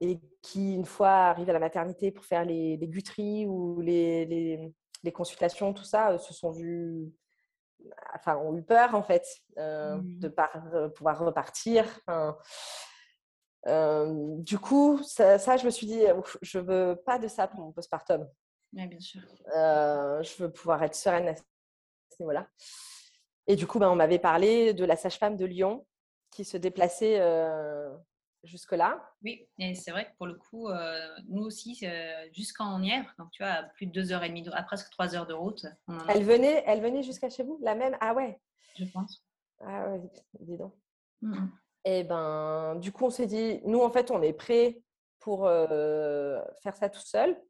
Speaker 4: et qui, une fois arrivent à la maternité pour faire les, les guteries ou les, les, les consultations, tout ça, euh, se sont vus enfin, ont eu peur en fait euh, de mmh. euh, pouvoir repartir. Euh, du coup, ça, je me suis dit, je veux pas de ça pour mon postpartum.
Speaker 3: bien sûr.
Speaker 4: je veux pouvoir être sereine à ce niveau-là. Et du coup, ben, on m'avait parlé de la sage-femme de Lyon qui se déplaçait jusque-là.
Speaker 3: Oui, et c'est vrai que pour le coup, euh, nous aussi, euh, jusqu'en Nièvre, donc tu vois, à plus de deux heures et demie, à presque trois heures de route.
Speaker 4: Elle venait, elle venait jusqu'à chez vous, la même? Ah ouais.
Speaker 3: Je pense.
Speaker 4: Ah ouais, dis donc. Et ben, du coup, on s'est dit, nous, en fait, on est prêts pour euh, faire ça tout seul.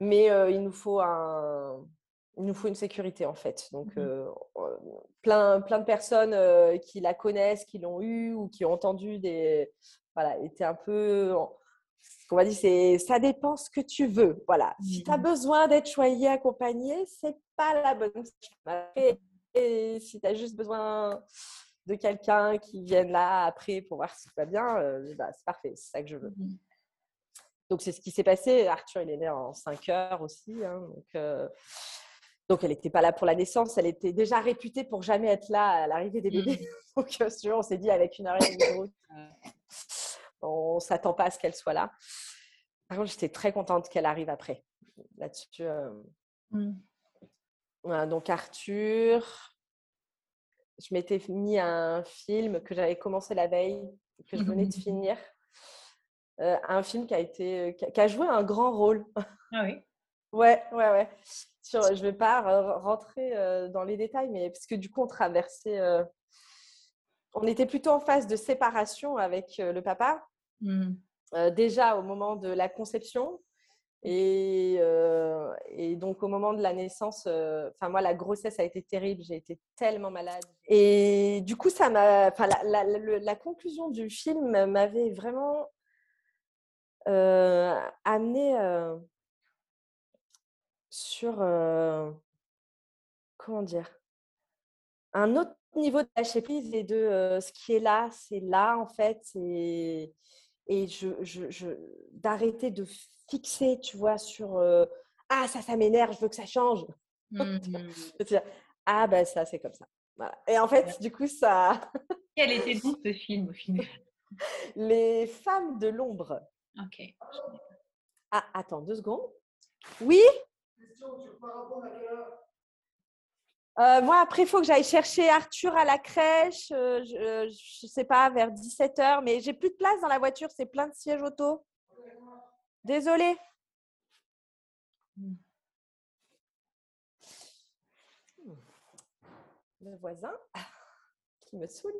Speaker 4: Mais il nous faut un, il nous faut une sécurité en fait. Donc, mmh plein, plein de personnes qui la connaissent, qui l'ont eu ou qui ont entendu des. Voilà, étaient un peu. On va dire, c'est ça dépend ce que tu veux. Voilà. Si tu as mmh besoin d'être choyé, accompagné, c'est pas la bonne. Et, et si tu as juste besoin de quelqu'un qui vienne là après pour voir si tout va bien, euh, bah, c'est parfait, c'est ça que je veux.
Speaker 3: Mhm.
Speaker 4: Donc, c'est ce qui s'est passé. Arthur, il est né en 5 heures aussi. hein, donc, euh, donc, elle n'était pas là pour la naissance. Elle était déjà réputée pour jamais être là à l'arrivée des bébés. Donc, euh, on s'est dit avec une heure et demie de route, on ne s'attend pas à ce qu'elle soit là. Par contre, j'étais très contente qu'elle arrive après. Là-dessus, euh, voilà, donc Arthur, je m'étais mis un film que j'avais commencé la veille, que je venais de finir. Euh, un film qui a, été, qui a joué un grand rôle.
Speaker 3: Ah oui.
Speaker 4: Ouais, ouais, ouais. Sur, je ne vais pas re- rentrer euh, dans les détails, mais parce que du coup, on traversait. euh, on était plutôt en phase de séparation avec euh, le papa, euh, déjà au moment de la conception. Et, euh, et donc, au moment de la naissance, enfin, moi, la grossesse a été terrible. J'ai été tellement malade. Et du coup, ça m'a. Enfin, la, la- conclusion du film m'avait vraiment amené sur. euh, comment dire? Un autre niveau de lâcher prise et de euh, ce qui est là, c'est là, en fait. Et, et je, je, je- d'arrêter de fixer, tu vois, sur euh, Ah, ça, ça m'énerve, je veux que ça change. Dire, ah, ben ça, c'est comme ça. Voilà. Et en fait, du coup, ça.
Speaker 3: Quel était donc ce film au final?
Speaker 4: Les femmes de l'ombre.
Speaker 3: Ok.
Speaker 4: Ah, attends deux secondes. Oui? Euh, moi, après, il faut que j'aille chercher Arthur à la crèche. euh, je ne sais pas, vers 17h. Mais j'ai plus de place dans la voiture. C'est plein de sièges auto. Désolée.
Speaker 3: Mm.
Speaker 4: Le voisin qui me saoule.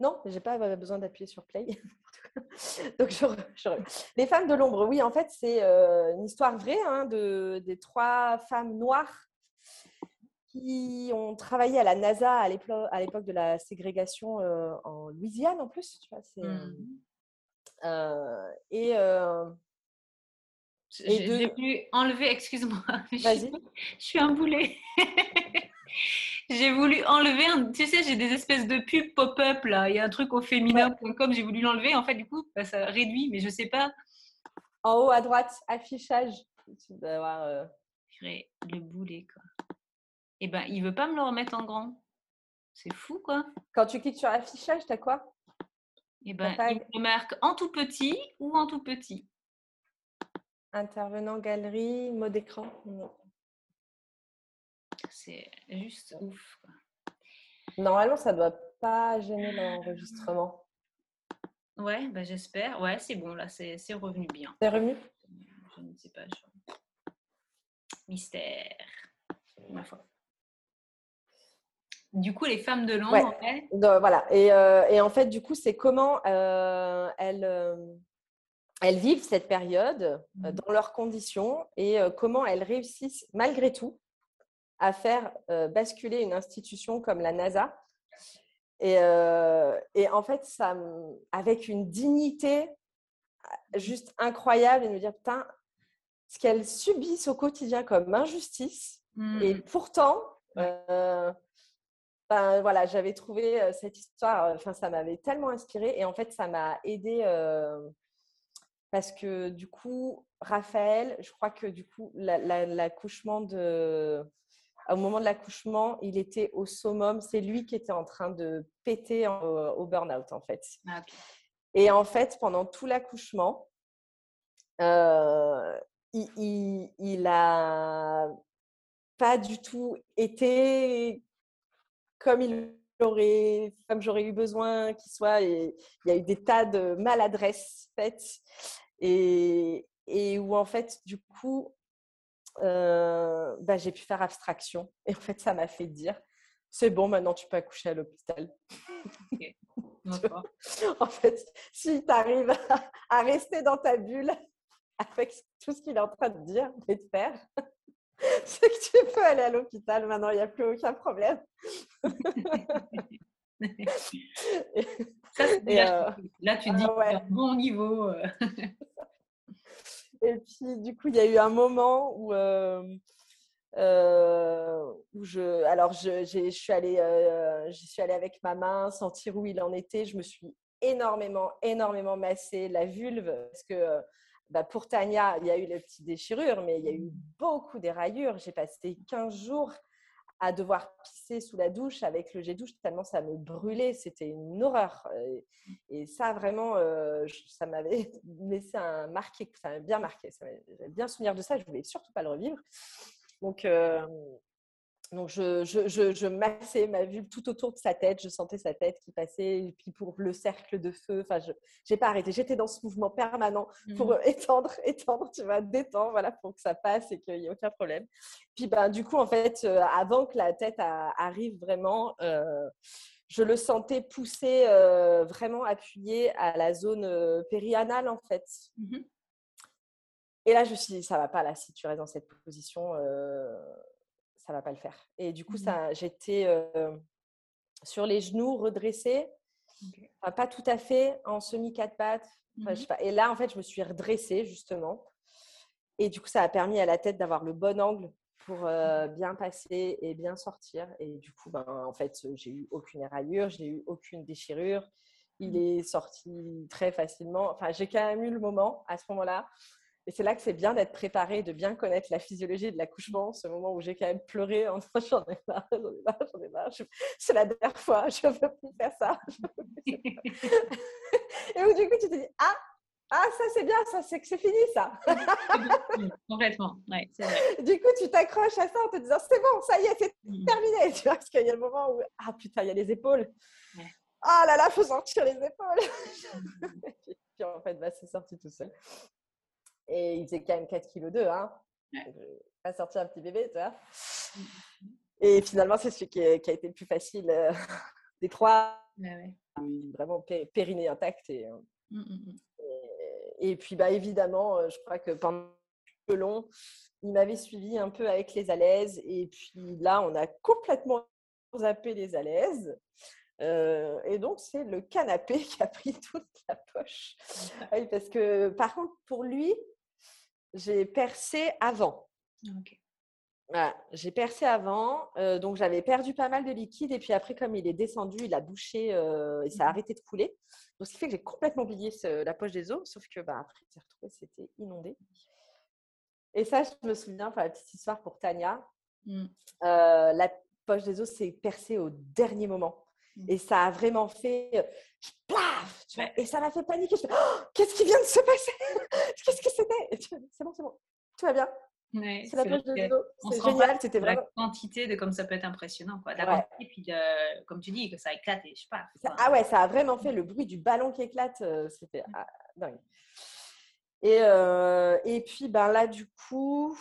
Speaker 4: Non, j'ai pas euh, besoin d'appuyer sur play. Donc, je je les femmes de l'ombre, oui, en fait, c'est euh, une histoire vraie hein, de, des trois femmes noires qui ont travaillé à la NASA à l'époque de la ségrégation euh, en Louisiane, en plus. Tu vois, c'est, euh, euh, et euh,
Speaker 3: J'ai
Speaker 4: Et
Speaker 3: j'ai
Speaker 4: de-
Speaker 3: enlever, excuse-moi, je suis un boulet. j'ai voulu enlever, un- tu sais, j'ai des espèces de pubs pop-up là. Il y a un truc au féminin.com, j'ai voulu l'enlever. En fait, du coup, bah, ça réduit, mais je sais pas.
Speaker 4: En haut à droite, affichage. Tu dois avoir, euh,
Speaker 3: Le boulet, quoi. Et ben, il veut pas me le remettre en grand. C'est fou, quoi.
Speaker 4: Quand tu cliques sur affichage, tu as quoi
Speaker 3: Et ben,
Speaker 4: pas-
Speaker 3: il me marque en tout petit ou en tout petit.
Speaker 4: Intervenant galerie, mode écran.
Speaker 3: C'est juste ouf. quoi.
Speaker 4: Normalement, ça ne doit pas gêner l'enregistrement.
Speaker 3: Ouais, bah, j'espère. Ouais, c'est bon, là, c'est revenu bien.
Speaker 4: C'est revenu?
Speaker 3: Je ne sais pas. je- Mystère. Ma foi. Du coup, les femmes de l'ombre,
Speaker 4: Ouais.
Speaker 3: ouais.
Speaker 4: Donc, voilà. Et, euh, et en fait, du coup, c'est comment euh, elles, euh, elles vivent cette période euh,
Speaker 3: Mhm.
Speaker 4: dans leurs conditions et euh, comment elles réussissent malgré tout à faire euh, basculer une institution comme la NASA. Et, euh, et en fait, ça, avec une dignité juste incroyable et de me dire, putain, ce qu'elles subissent au quotidien comme injustice, et
Speaker 3: Mhm.
Speaker 4: pourtant, euh, ben, voilà, j'avais trouvé euh, cette histoire, euh, enfin, ça m'avait tellement inspiré et en fait, ça m'a aidé euh, parce que du coup, Raphaël, je crois que du coup, la- la- l'accouchement de. Au moment de l'accouchement, il était au summum. C'est lui qui était en train de péter en- au burn-out, en fait.
Speaker 3: Ah.
Speaker 4: Et en fait, pendant tout l'accouchement, euh, il, il, il a pas du tout été comme il aurait, comme j'aurais eu besoin qu'il soit. Et il y a eu des tas de maladresses faites et, et où en fait, du coup, euh, bah, j'ai pu faire abstraction. Et en fait, ça m'a fait dire, c'est bon, maintenant tu peux accoucher à l'hôpital. En fait, si tu arrives à, à rester dans ta bulle avec tout ce qu'il est en train de dire et de faire, c'est que tu peux aller à l'hôpital. Maintenant, il n'y a plus aucun problème.
Speaker 3: Ça,
Speaker 4: euh.
Speaker 3: Là, tu
Speaker 4: ah
Speaker 3: dis
Speaker 4: ouais.
Speaker 3: un bon niveau. Euh.
Speaker 4: Et puis, du coup, il y a eu un moment où, euh, où je, alors je, je suis allée, j'y suis allée avec ma main, sentir où il en était. Je me suis énormément, énormément massé la vulve parce que bah, pour Tania, il y a eu les petites déchirures, mais il y a eu beaucoup d'éraillures. J'ai passé 15 jours à devoir pisser sous la douche avec le jet douche tellement ça me brûlait. C'était une horreur. Et ça, vraiment, ça m'avait laissé un marqué, ça m'a bien marqué. J'avais bien souvenir de ça. Je voulais surtout pas le revivre. Donc, donc, je, je, je, massais ma vue tout autour de sa tête. Je sentais sa tête qui passait. Et puis, pour le cercle de feu, enfin, je n'ai pas arrêté. J'étais dans ce mouvement permanent pour mmh. étendre, étendre, tu vois, détendre, voilà, pour que ça passe et qu'il n'y ait aucun problème. Puis, ben, du coup, en fait, euh, avant que la tête arrive vraiment, euh, je le sentais pousser, euh, vraiment appuyé à la zone périanale, en fait. Mmh et là, je me suis dit, ça va pas, là, si tu restes dans cette position ça va pas le faire. Et du coup, mmh ça, j'étais sur les genoux redressés, pas tout à fait en semi quatre pattes. Mmh et là, en fait, je me suis redressée justement. Et du coup, ça a permis à la tête d'avoir le bon angle pour mmh bien passer et bien sortir. Et du coup, ben, en fait, j'ai eu aucune éraillure, j'ai eu aucune déchirure. Il est sorti très facilement. Enfin, j'ai quand même eu le moment à ce moment-là et c'est là que c'est bien d'être préparé, de bien connaître la physiologie de l'accouchement, ce moment où j'ai quand même pleuré en disant j'en ai marre, j'en ai marre, j'en ai marre, c'est la dernière fois, je ne veux plus faire ça. Et où du coup tu te dis ah, ah ça c'est bien, ça c'est que c'est fini ça.
Speaker 3: Complètement, ouais, c'est
Speaker 4: vrai. Du coup tu t'accroches à ça en te disant c'est bon, ça y est, c'est mm. terminé. Tu vois, parce qu'il y a le moment où ah putain, il y a les épaules. Ah oh là là, faut sortir les épaules. puis en fait, bah, c'est sorti tout seul. Et il faisait quand même 4 kg 2, hein. Pas sorti un petit bébé, tu vois. Mmh. Et finalement, c'est celui qui, a été le plus facile euh, des trois. Vraiment périnée intact. Et, euh, mmh, mmh, et, et, puis, bah, évidemment, euh, je crois que pendant peu long, il m'avait suivi un peu avec les alaises. Et puis là, on a complètement zappé les alaises. Euh, et donc, c'est le canapé qui a pris toute la poche. Oui, parce que, par contre, pour lui, j'ai percé avant. j'ai percé avant, euh, donc j'avais perdu pas mal de liquide et puis après comme il est descendu, il a bouché euh, et ça a mmh arrêté de couler. Donc ce qui fait que j'ai complètement oublié la poche des os, sauf que bah, après j'ai retrouvé c'était inondé. Et ça, je me souviens, pour la petite histoire pour Tania, mmh. euh, la poche des os s'est percée au dernier moment. Mmh. Et ça a vraiment fait plaf, tu vois, et ça m'a fait paniquer. «Oh, qu'est-ce qui vient de se passer? Qu'est-ce que c'était? C'est bon, c'est bon, tout va bien. c'est la poche de vélo. C'est génial, c'était vraiment.
Speaker 3: La quantité de comme ça peut être impressionnant, quoi. La et puis comme tu dis, que ça éclate et je sais pas.
Speaker 4: ah ouais, ça a vraiment fait le bruit du ballon qui éclate. Euh, c'était ah, dingue. Et, euh, et puis ben là, du coup,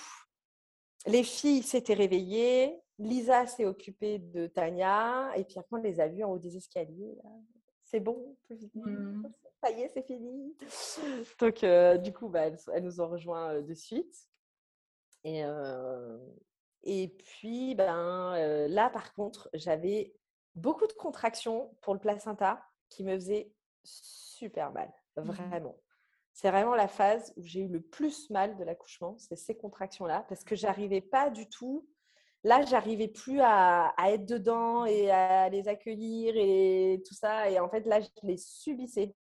Speaker 4: les filles s'étaient réveillées. Lisa s'est occupée de Tania. Et puis après, on les a vues en haut des escaliers. C'est bon, mmh. ça y est, c'est fini. Donc, euh, du coup, bah, elles, nous ont rejoints de suite. Et, et puis, ben, là, par contre, j'avais beaucoup de contractions pour le placenta qui me faisaient super mal, mmh vraiment. C'est vraiment la phase où j'ai eu le plus mal de l'accouchement, c'est ces contractions-là, parce que j'arrivais pas du tout. Là, j'arrivais plus à, être dedans et à les accueillir et tout ça. Et en fait, là, je les subissais.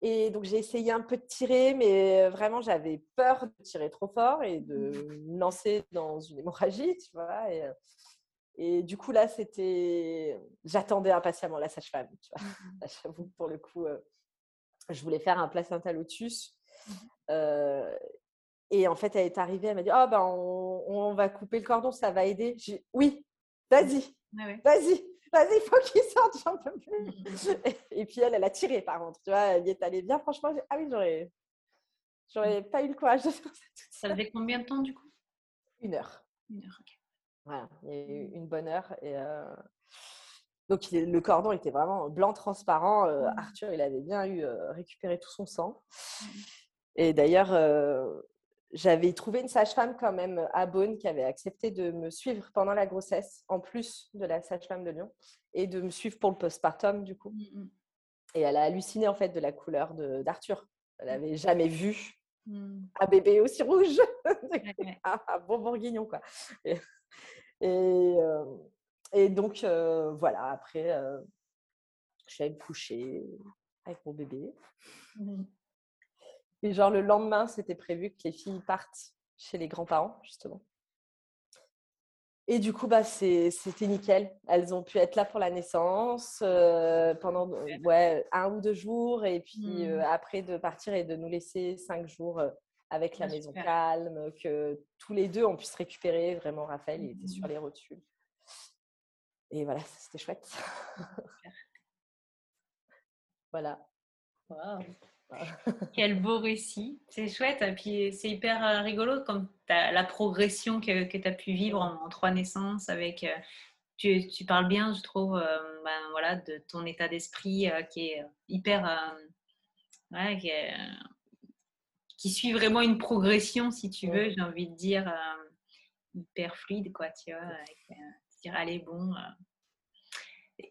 Speaker 4: Et donc, j'ai essayé un peu de tirer, mais vraiment, j'avais peur de tirer trop fort et de me lancer dans une hémorragie, tu vois. Et, et du coup, là, c'était. J'attendais impatiemment la sage-femme, tu vois. Mmh j'avoue, pour le coup, euh, je voulais faire un placenta lotus. Mmh euh, et en fait, elle est arrivée, elle m'a dit Oh, ben, on, va couper le cordon, ça va aider. J'ai Oui, vas-y, vas-y, vas-y, il faut qu'il sorte, j'en peux plus. Mmh et, puis elle, elle a tiré par contre, tu vois, elle y est allée bien. Franchement, ah oui, j'aurais, j'aurais pas eu le courage de faire ça.
Speaker 3: Ça faisait combien de temps du coup?
Speaker 4: Une heure.
Speaker 3: Une heure, ok.
Speaker 4: Voilà, il y a eu une bonne heure. Et, euh, donc le cordon était vraiment blanc transparent. Euh, mmh. Arthur, il avait bien eu euh, récupéré tout son sang. Mmh. Et d'ailleurs, j'avais trouvé une sage-femme quand même à Beaune qui avait accepté de me suivre pendant la grossesse, en plus de la sage-femme de Lyon, et de me suivre pour le postpartum du coup. Mmh, et elle a halluciné en fait de la couleur d'Arthur. Elle n'avait jamais vu mmh. un bébé aussi rouge, un, bon bourguignon quoi. Et, et, donc voilà, après, je suis allée me coucher avec mon bébé. Mmh. Et genre le lendemain, c'était prévu que les filles partent chez les grands-parents, justement. Et du coup, bah, c'était nickel. Elles ont pu être là pour la naissance euh, pendant ouais, un ou deux jours. Et puis euh, mmh. après, de partir et de nous laisser cinq jours euh, avec la maison calme, que tous les deux on puisse récupérer. Vraiment, Raphaël, il était sur mmh. les rotules. Et voilà, c'était chouette. voilà.
Speaker 3: Quel beau récit. C'est chouette. Et puis c'est hyper euh, rigolo comme la progression que, que tu as pu vivre en, trois naissances avec. Euh, tu, tu, parles bien, je trouve, euh, ben, voilà, de ton état d'esprit qui est hyper. qui, qui, suit vraiment une progression, si tu veux, j'ai envie de dire, hyper fluide, quoi, tu vois. dire, allez, bon.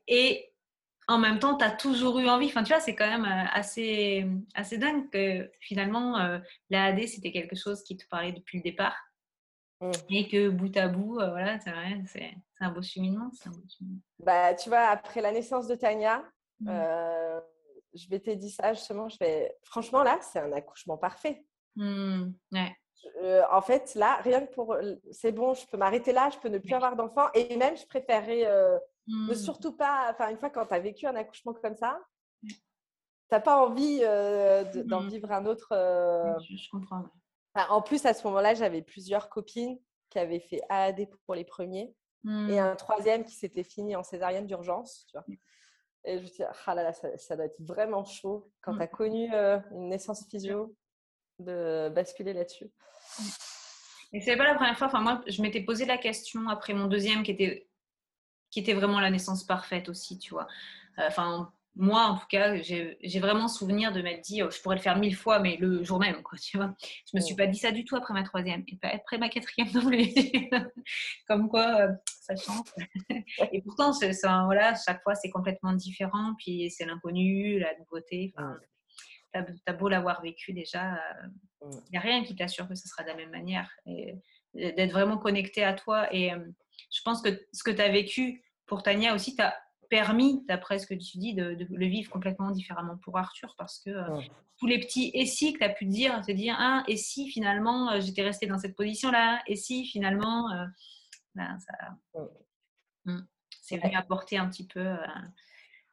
Speaker 3: Et en même temps, tu as toujours eu envie. Enfin, tu vois, c'est quand même euh, assez, assez dingue que finalement, euh, la AD, c'était quelque chose qui te parlait depuis le départ. Mmh. Et que bout à bout, euh, voilà, c'est un, beau cheminement, un beau cheminement.
Speaker 4: Bah, tu vois, après la naissance de Tania, mmh. je m'étais dit ça justement. Je fais, franchement, là, c'est un accouchement parfait.
Speaker 3: Mmh. Ouais.
Speaker 4: en fait, là, rien que pour. C'est bon, je peux m'arrêter là, je peux ne plus avoir d'enfants. Et même, je préférerais ne mmh. surtout pas, enfin, une fois quand tu as vécu un accouchement comme ça, tu n'as pas envie euh, d'en mmh. vivre un autre. Euh,
Speaker 3: je, comprends.
Speaker 4: en plus, à ce moment-là, j'avais plusieurs copines qui avaient fait AAD pour les premiers et mmh. un troisième qui s'était fini en césarienne d'urgence. Et je me dit, ah là là, ça, doit être vraiment chaud quand tu as connu euh, une naissance physio de basculer là-dessus.
Speaker 3: Et c'est pas la première fois. Enfin, moi, je m'étais posé la question après mon deuxième qui était qui était vraiment la naissance parfaite aussi, tu vois. Euh, enfin, moi, en tout cas, j'ai vraiment souvenir de m'être dit, oh, je pourrais le faire mille fois, mais le jour même, quoi, tu vois. Je me suis pas dit ça du tout après ma troisième, et pas après ma quatrième non plus. Comme quoi, euh, ça change. et pourtant, ça, voilà, chaque fois, c'est complètement différent, puis c'est l'inconnu, la nouveauté. Enfin, t'as as beau l'avoir vécu déjà, il euh, n'y a rien qui t'assure que ce sera de la même manière. Et d'être vraiment connecté à toi. Et je pense que ce que tu as vécu pour Tania aussi t'a permis, d'après ce que tu dis, de, le vivre complètement différemment pour Arthur parce que euh, tous les petits et si que tu as pu te dire, te dire, ah, et si finalement euh, j'étais restée dans cette position-là, et si finalement, euh, ben, ça. Hmm, c'est venu apporter un petit peu.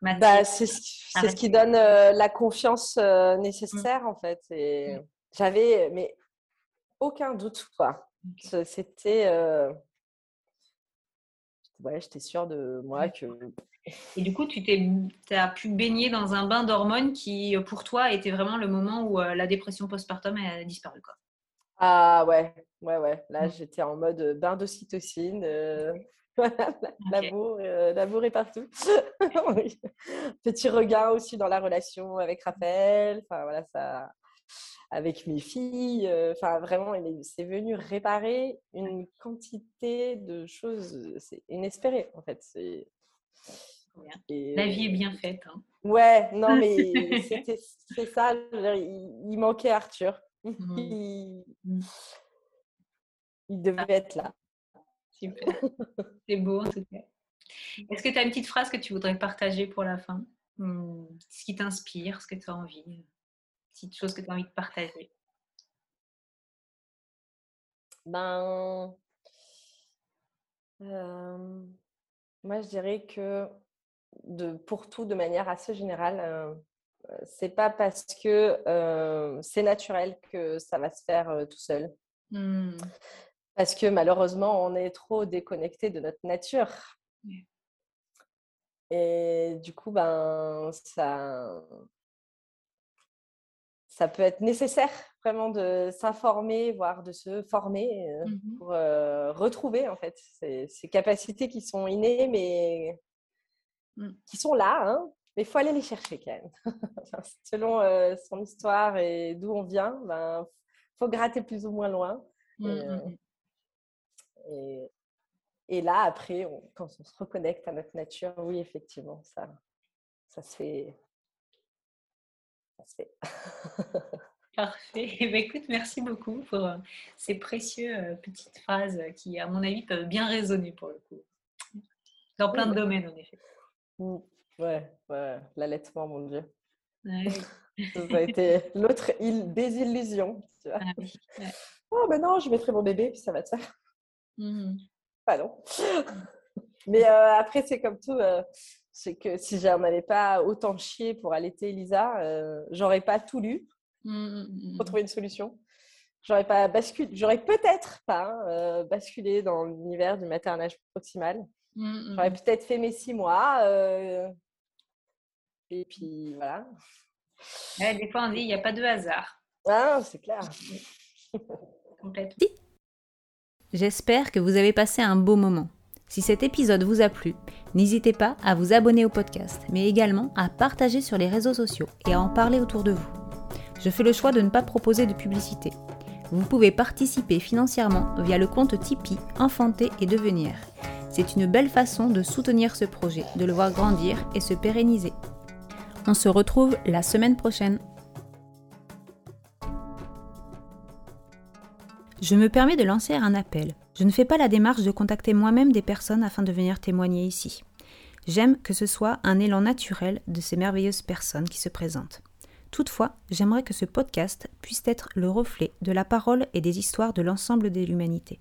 Speaker 4: Bah, c'est ce qui donne la confiance nécessaire en fait. Et j'avais mais aucun doute quoi. C'était ouais, j'étais sûre de moi que.
Speaker 3: Et du coup, tu as pu baigner dans un bain d'hormones qui, pour toi, était vraiment le moment où euh, la dépression postpartum a disparu. Quoi.
Speaker 4: Ah ouais, ouais, ouais. Là, mmh. j'étais en mode bain d'ocytocine. Euh... L'amour, euh, l'amour est partout. Petit regard aussi dans la relation avec Raphaël. Enfin, voilà, ça avec mes filles. Enfin, vraiment, c'est venu réparer une quantité de choses c'est inespérées, en fait.
Speaker 3: La vie est bien faite. Hein.
Speaker 4: Ouais, non, mais c'est ça. Il, manquait Arthur. Mmh. Il, devait ah. être là.
Speaker 3: Super. C'est beau, en tout cas. Est-ce que tu as une petite phrase que tu voudrais partager pour la fin? Mmh, Ce qui t'inspire, ce que tu as envie? Petite chose que tu as envie de partager?
Speaker 4: Ben, moi, je dirais que de, pour tout, de manière assez générale, euh, c'est pas parce que c'est naturel que ça va se faire tout seul. Mmh. Parce que malheureusement, on est trop déconnecté de notre nature. Et du coup, ben, ça, ça peut être nécessaire vraiment de s'informer, voire de se former euh, mmh pour euh, retrouver en fait ces, capacités qui sont innées, mais mmh. qui sont là. Hein, mais il faut aller les chercher quand même. Selon euh, son histoire et d'où on vient, il ben, faut gratter plus ou moins loin. Mmh, et, et, là, après, quand on se reconnecte à notre nature, oui, effectivement, ça, ça se fait
Speaker 3: Parfait. Eh ben, écoute, merci beaucoup pour euh, ces précieuses euh, petites phrases qui, à mon avis, peuvent bien résonner pour le coup. Dans plein de domaines, en effet.
Speaker 4: Mmh. Ouais, ouais, l'allaitement, mon Dieu. ça a été l'autre désillusion. Tu vois. Ah oh, ben non, je mettrai mon bébé, puis ça va te faire. Mmh. Pas non. Mais euh, après, c'est comme tout. C'est que si j'en avais pas autant chier pour allaiter Elisa, j'aurais pas tout lu. Mmh, mmh, mmh, pour trouver une solution. J'aurais pas basculé, j'aurais peut-être pas hein, euh, basculé dans l'univers du maternage proximal. J'aurais peut-être fait mes six mois. Euh, et puis voilà.
Speaker 3: des fois, on dit il n'y a pas de hasard.
Speaker 4: Ah, c'est clair.
Speaker 3: Complètement.
Speaker 2: J'espère que vous avez passé un beau moment. Si cet épisode vous a plu, n'hésitez pas à vous abonner au podcast, mais également à partager sur les réseaux sociaux et à en parler autour de vous je fais le choix de ne pas proposer de publicité. Vous pouvez participer financièrement via le compte Tipeee Enfanter et Devenir. C'est une belle façon de soutenir ce projet, de le voir grandir et se pérenniser. On se retrouve la semaine prochaine. Je me permets de lancer un appel. Je ne fais pas la démarche de contacter moi-même des personnes afin de venir témoigner ici. J'aime que ce soit un élan naturel de ces merveilleuses personnes qui se présentent. Toutefois, j'aimerais que ce podcast puisse être le reflet de la parole et des histoires de l'ensemble de l'humanité.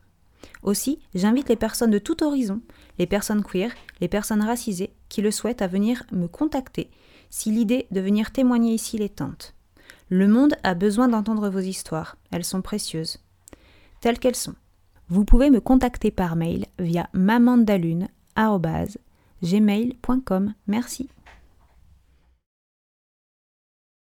Speaker 2: Aussi, j'invite les personnes de tout horizon, les personnes queer, les personnes racisées, qui le souhaitent à venir me contacter si l'idée de venir témoigner ici les tente. Le monde a besoin d'entendre vos histoires, elles sont précieuses. Telles qu'elles sont. Vous pouvez me contacter par mail via mamandalune.gmail.com. Merci.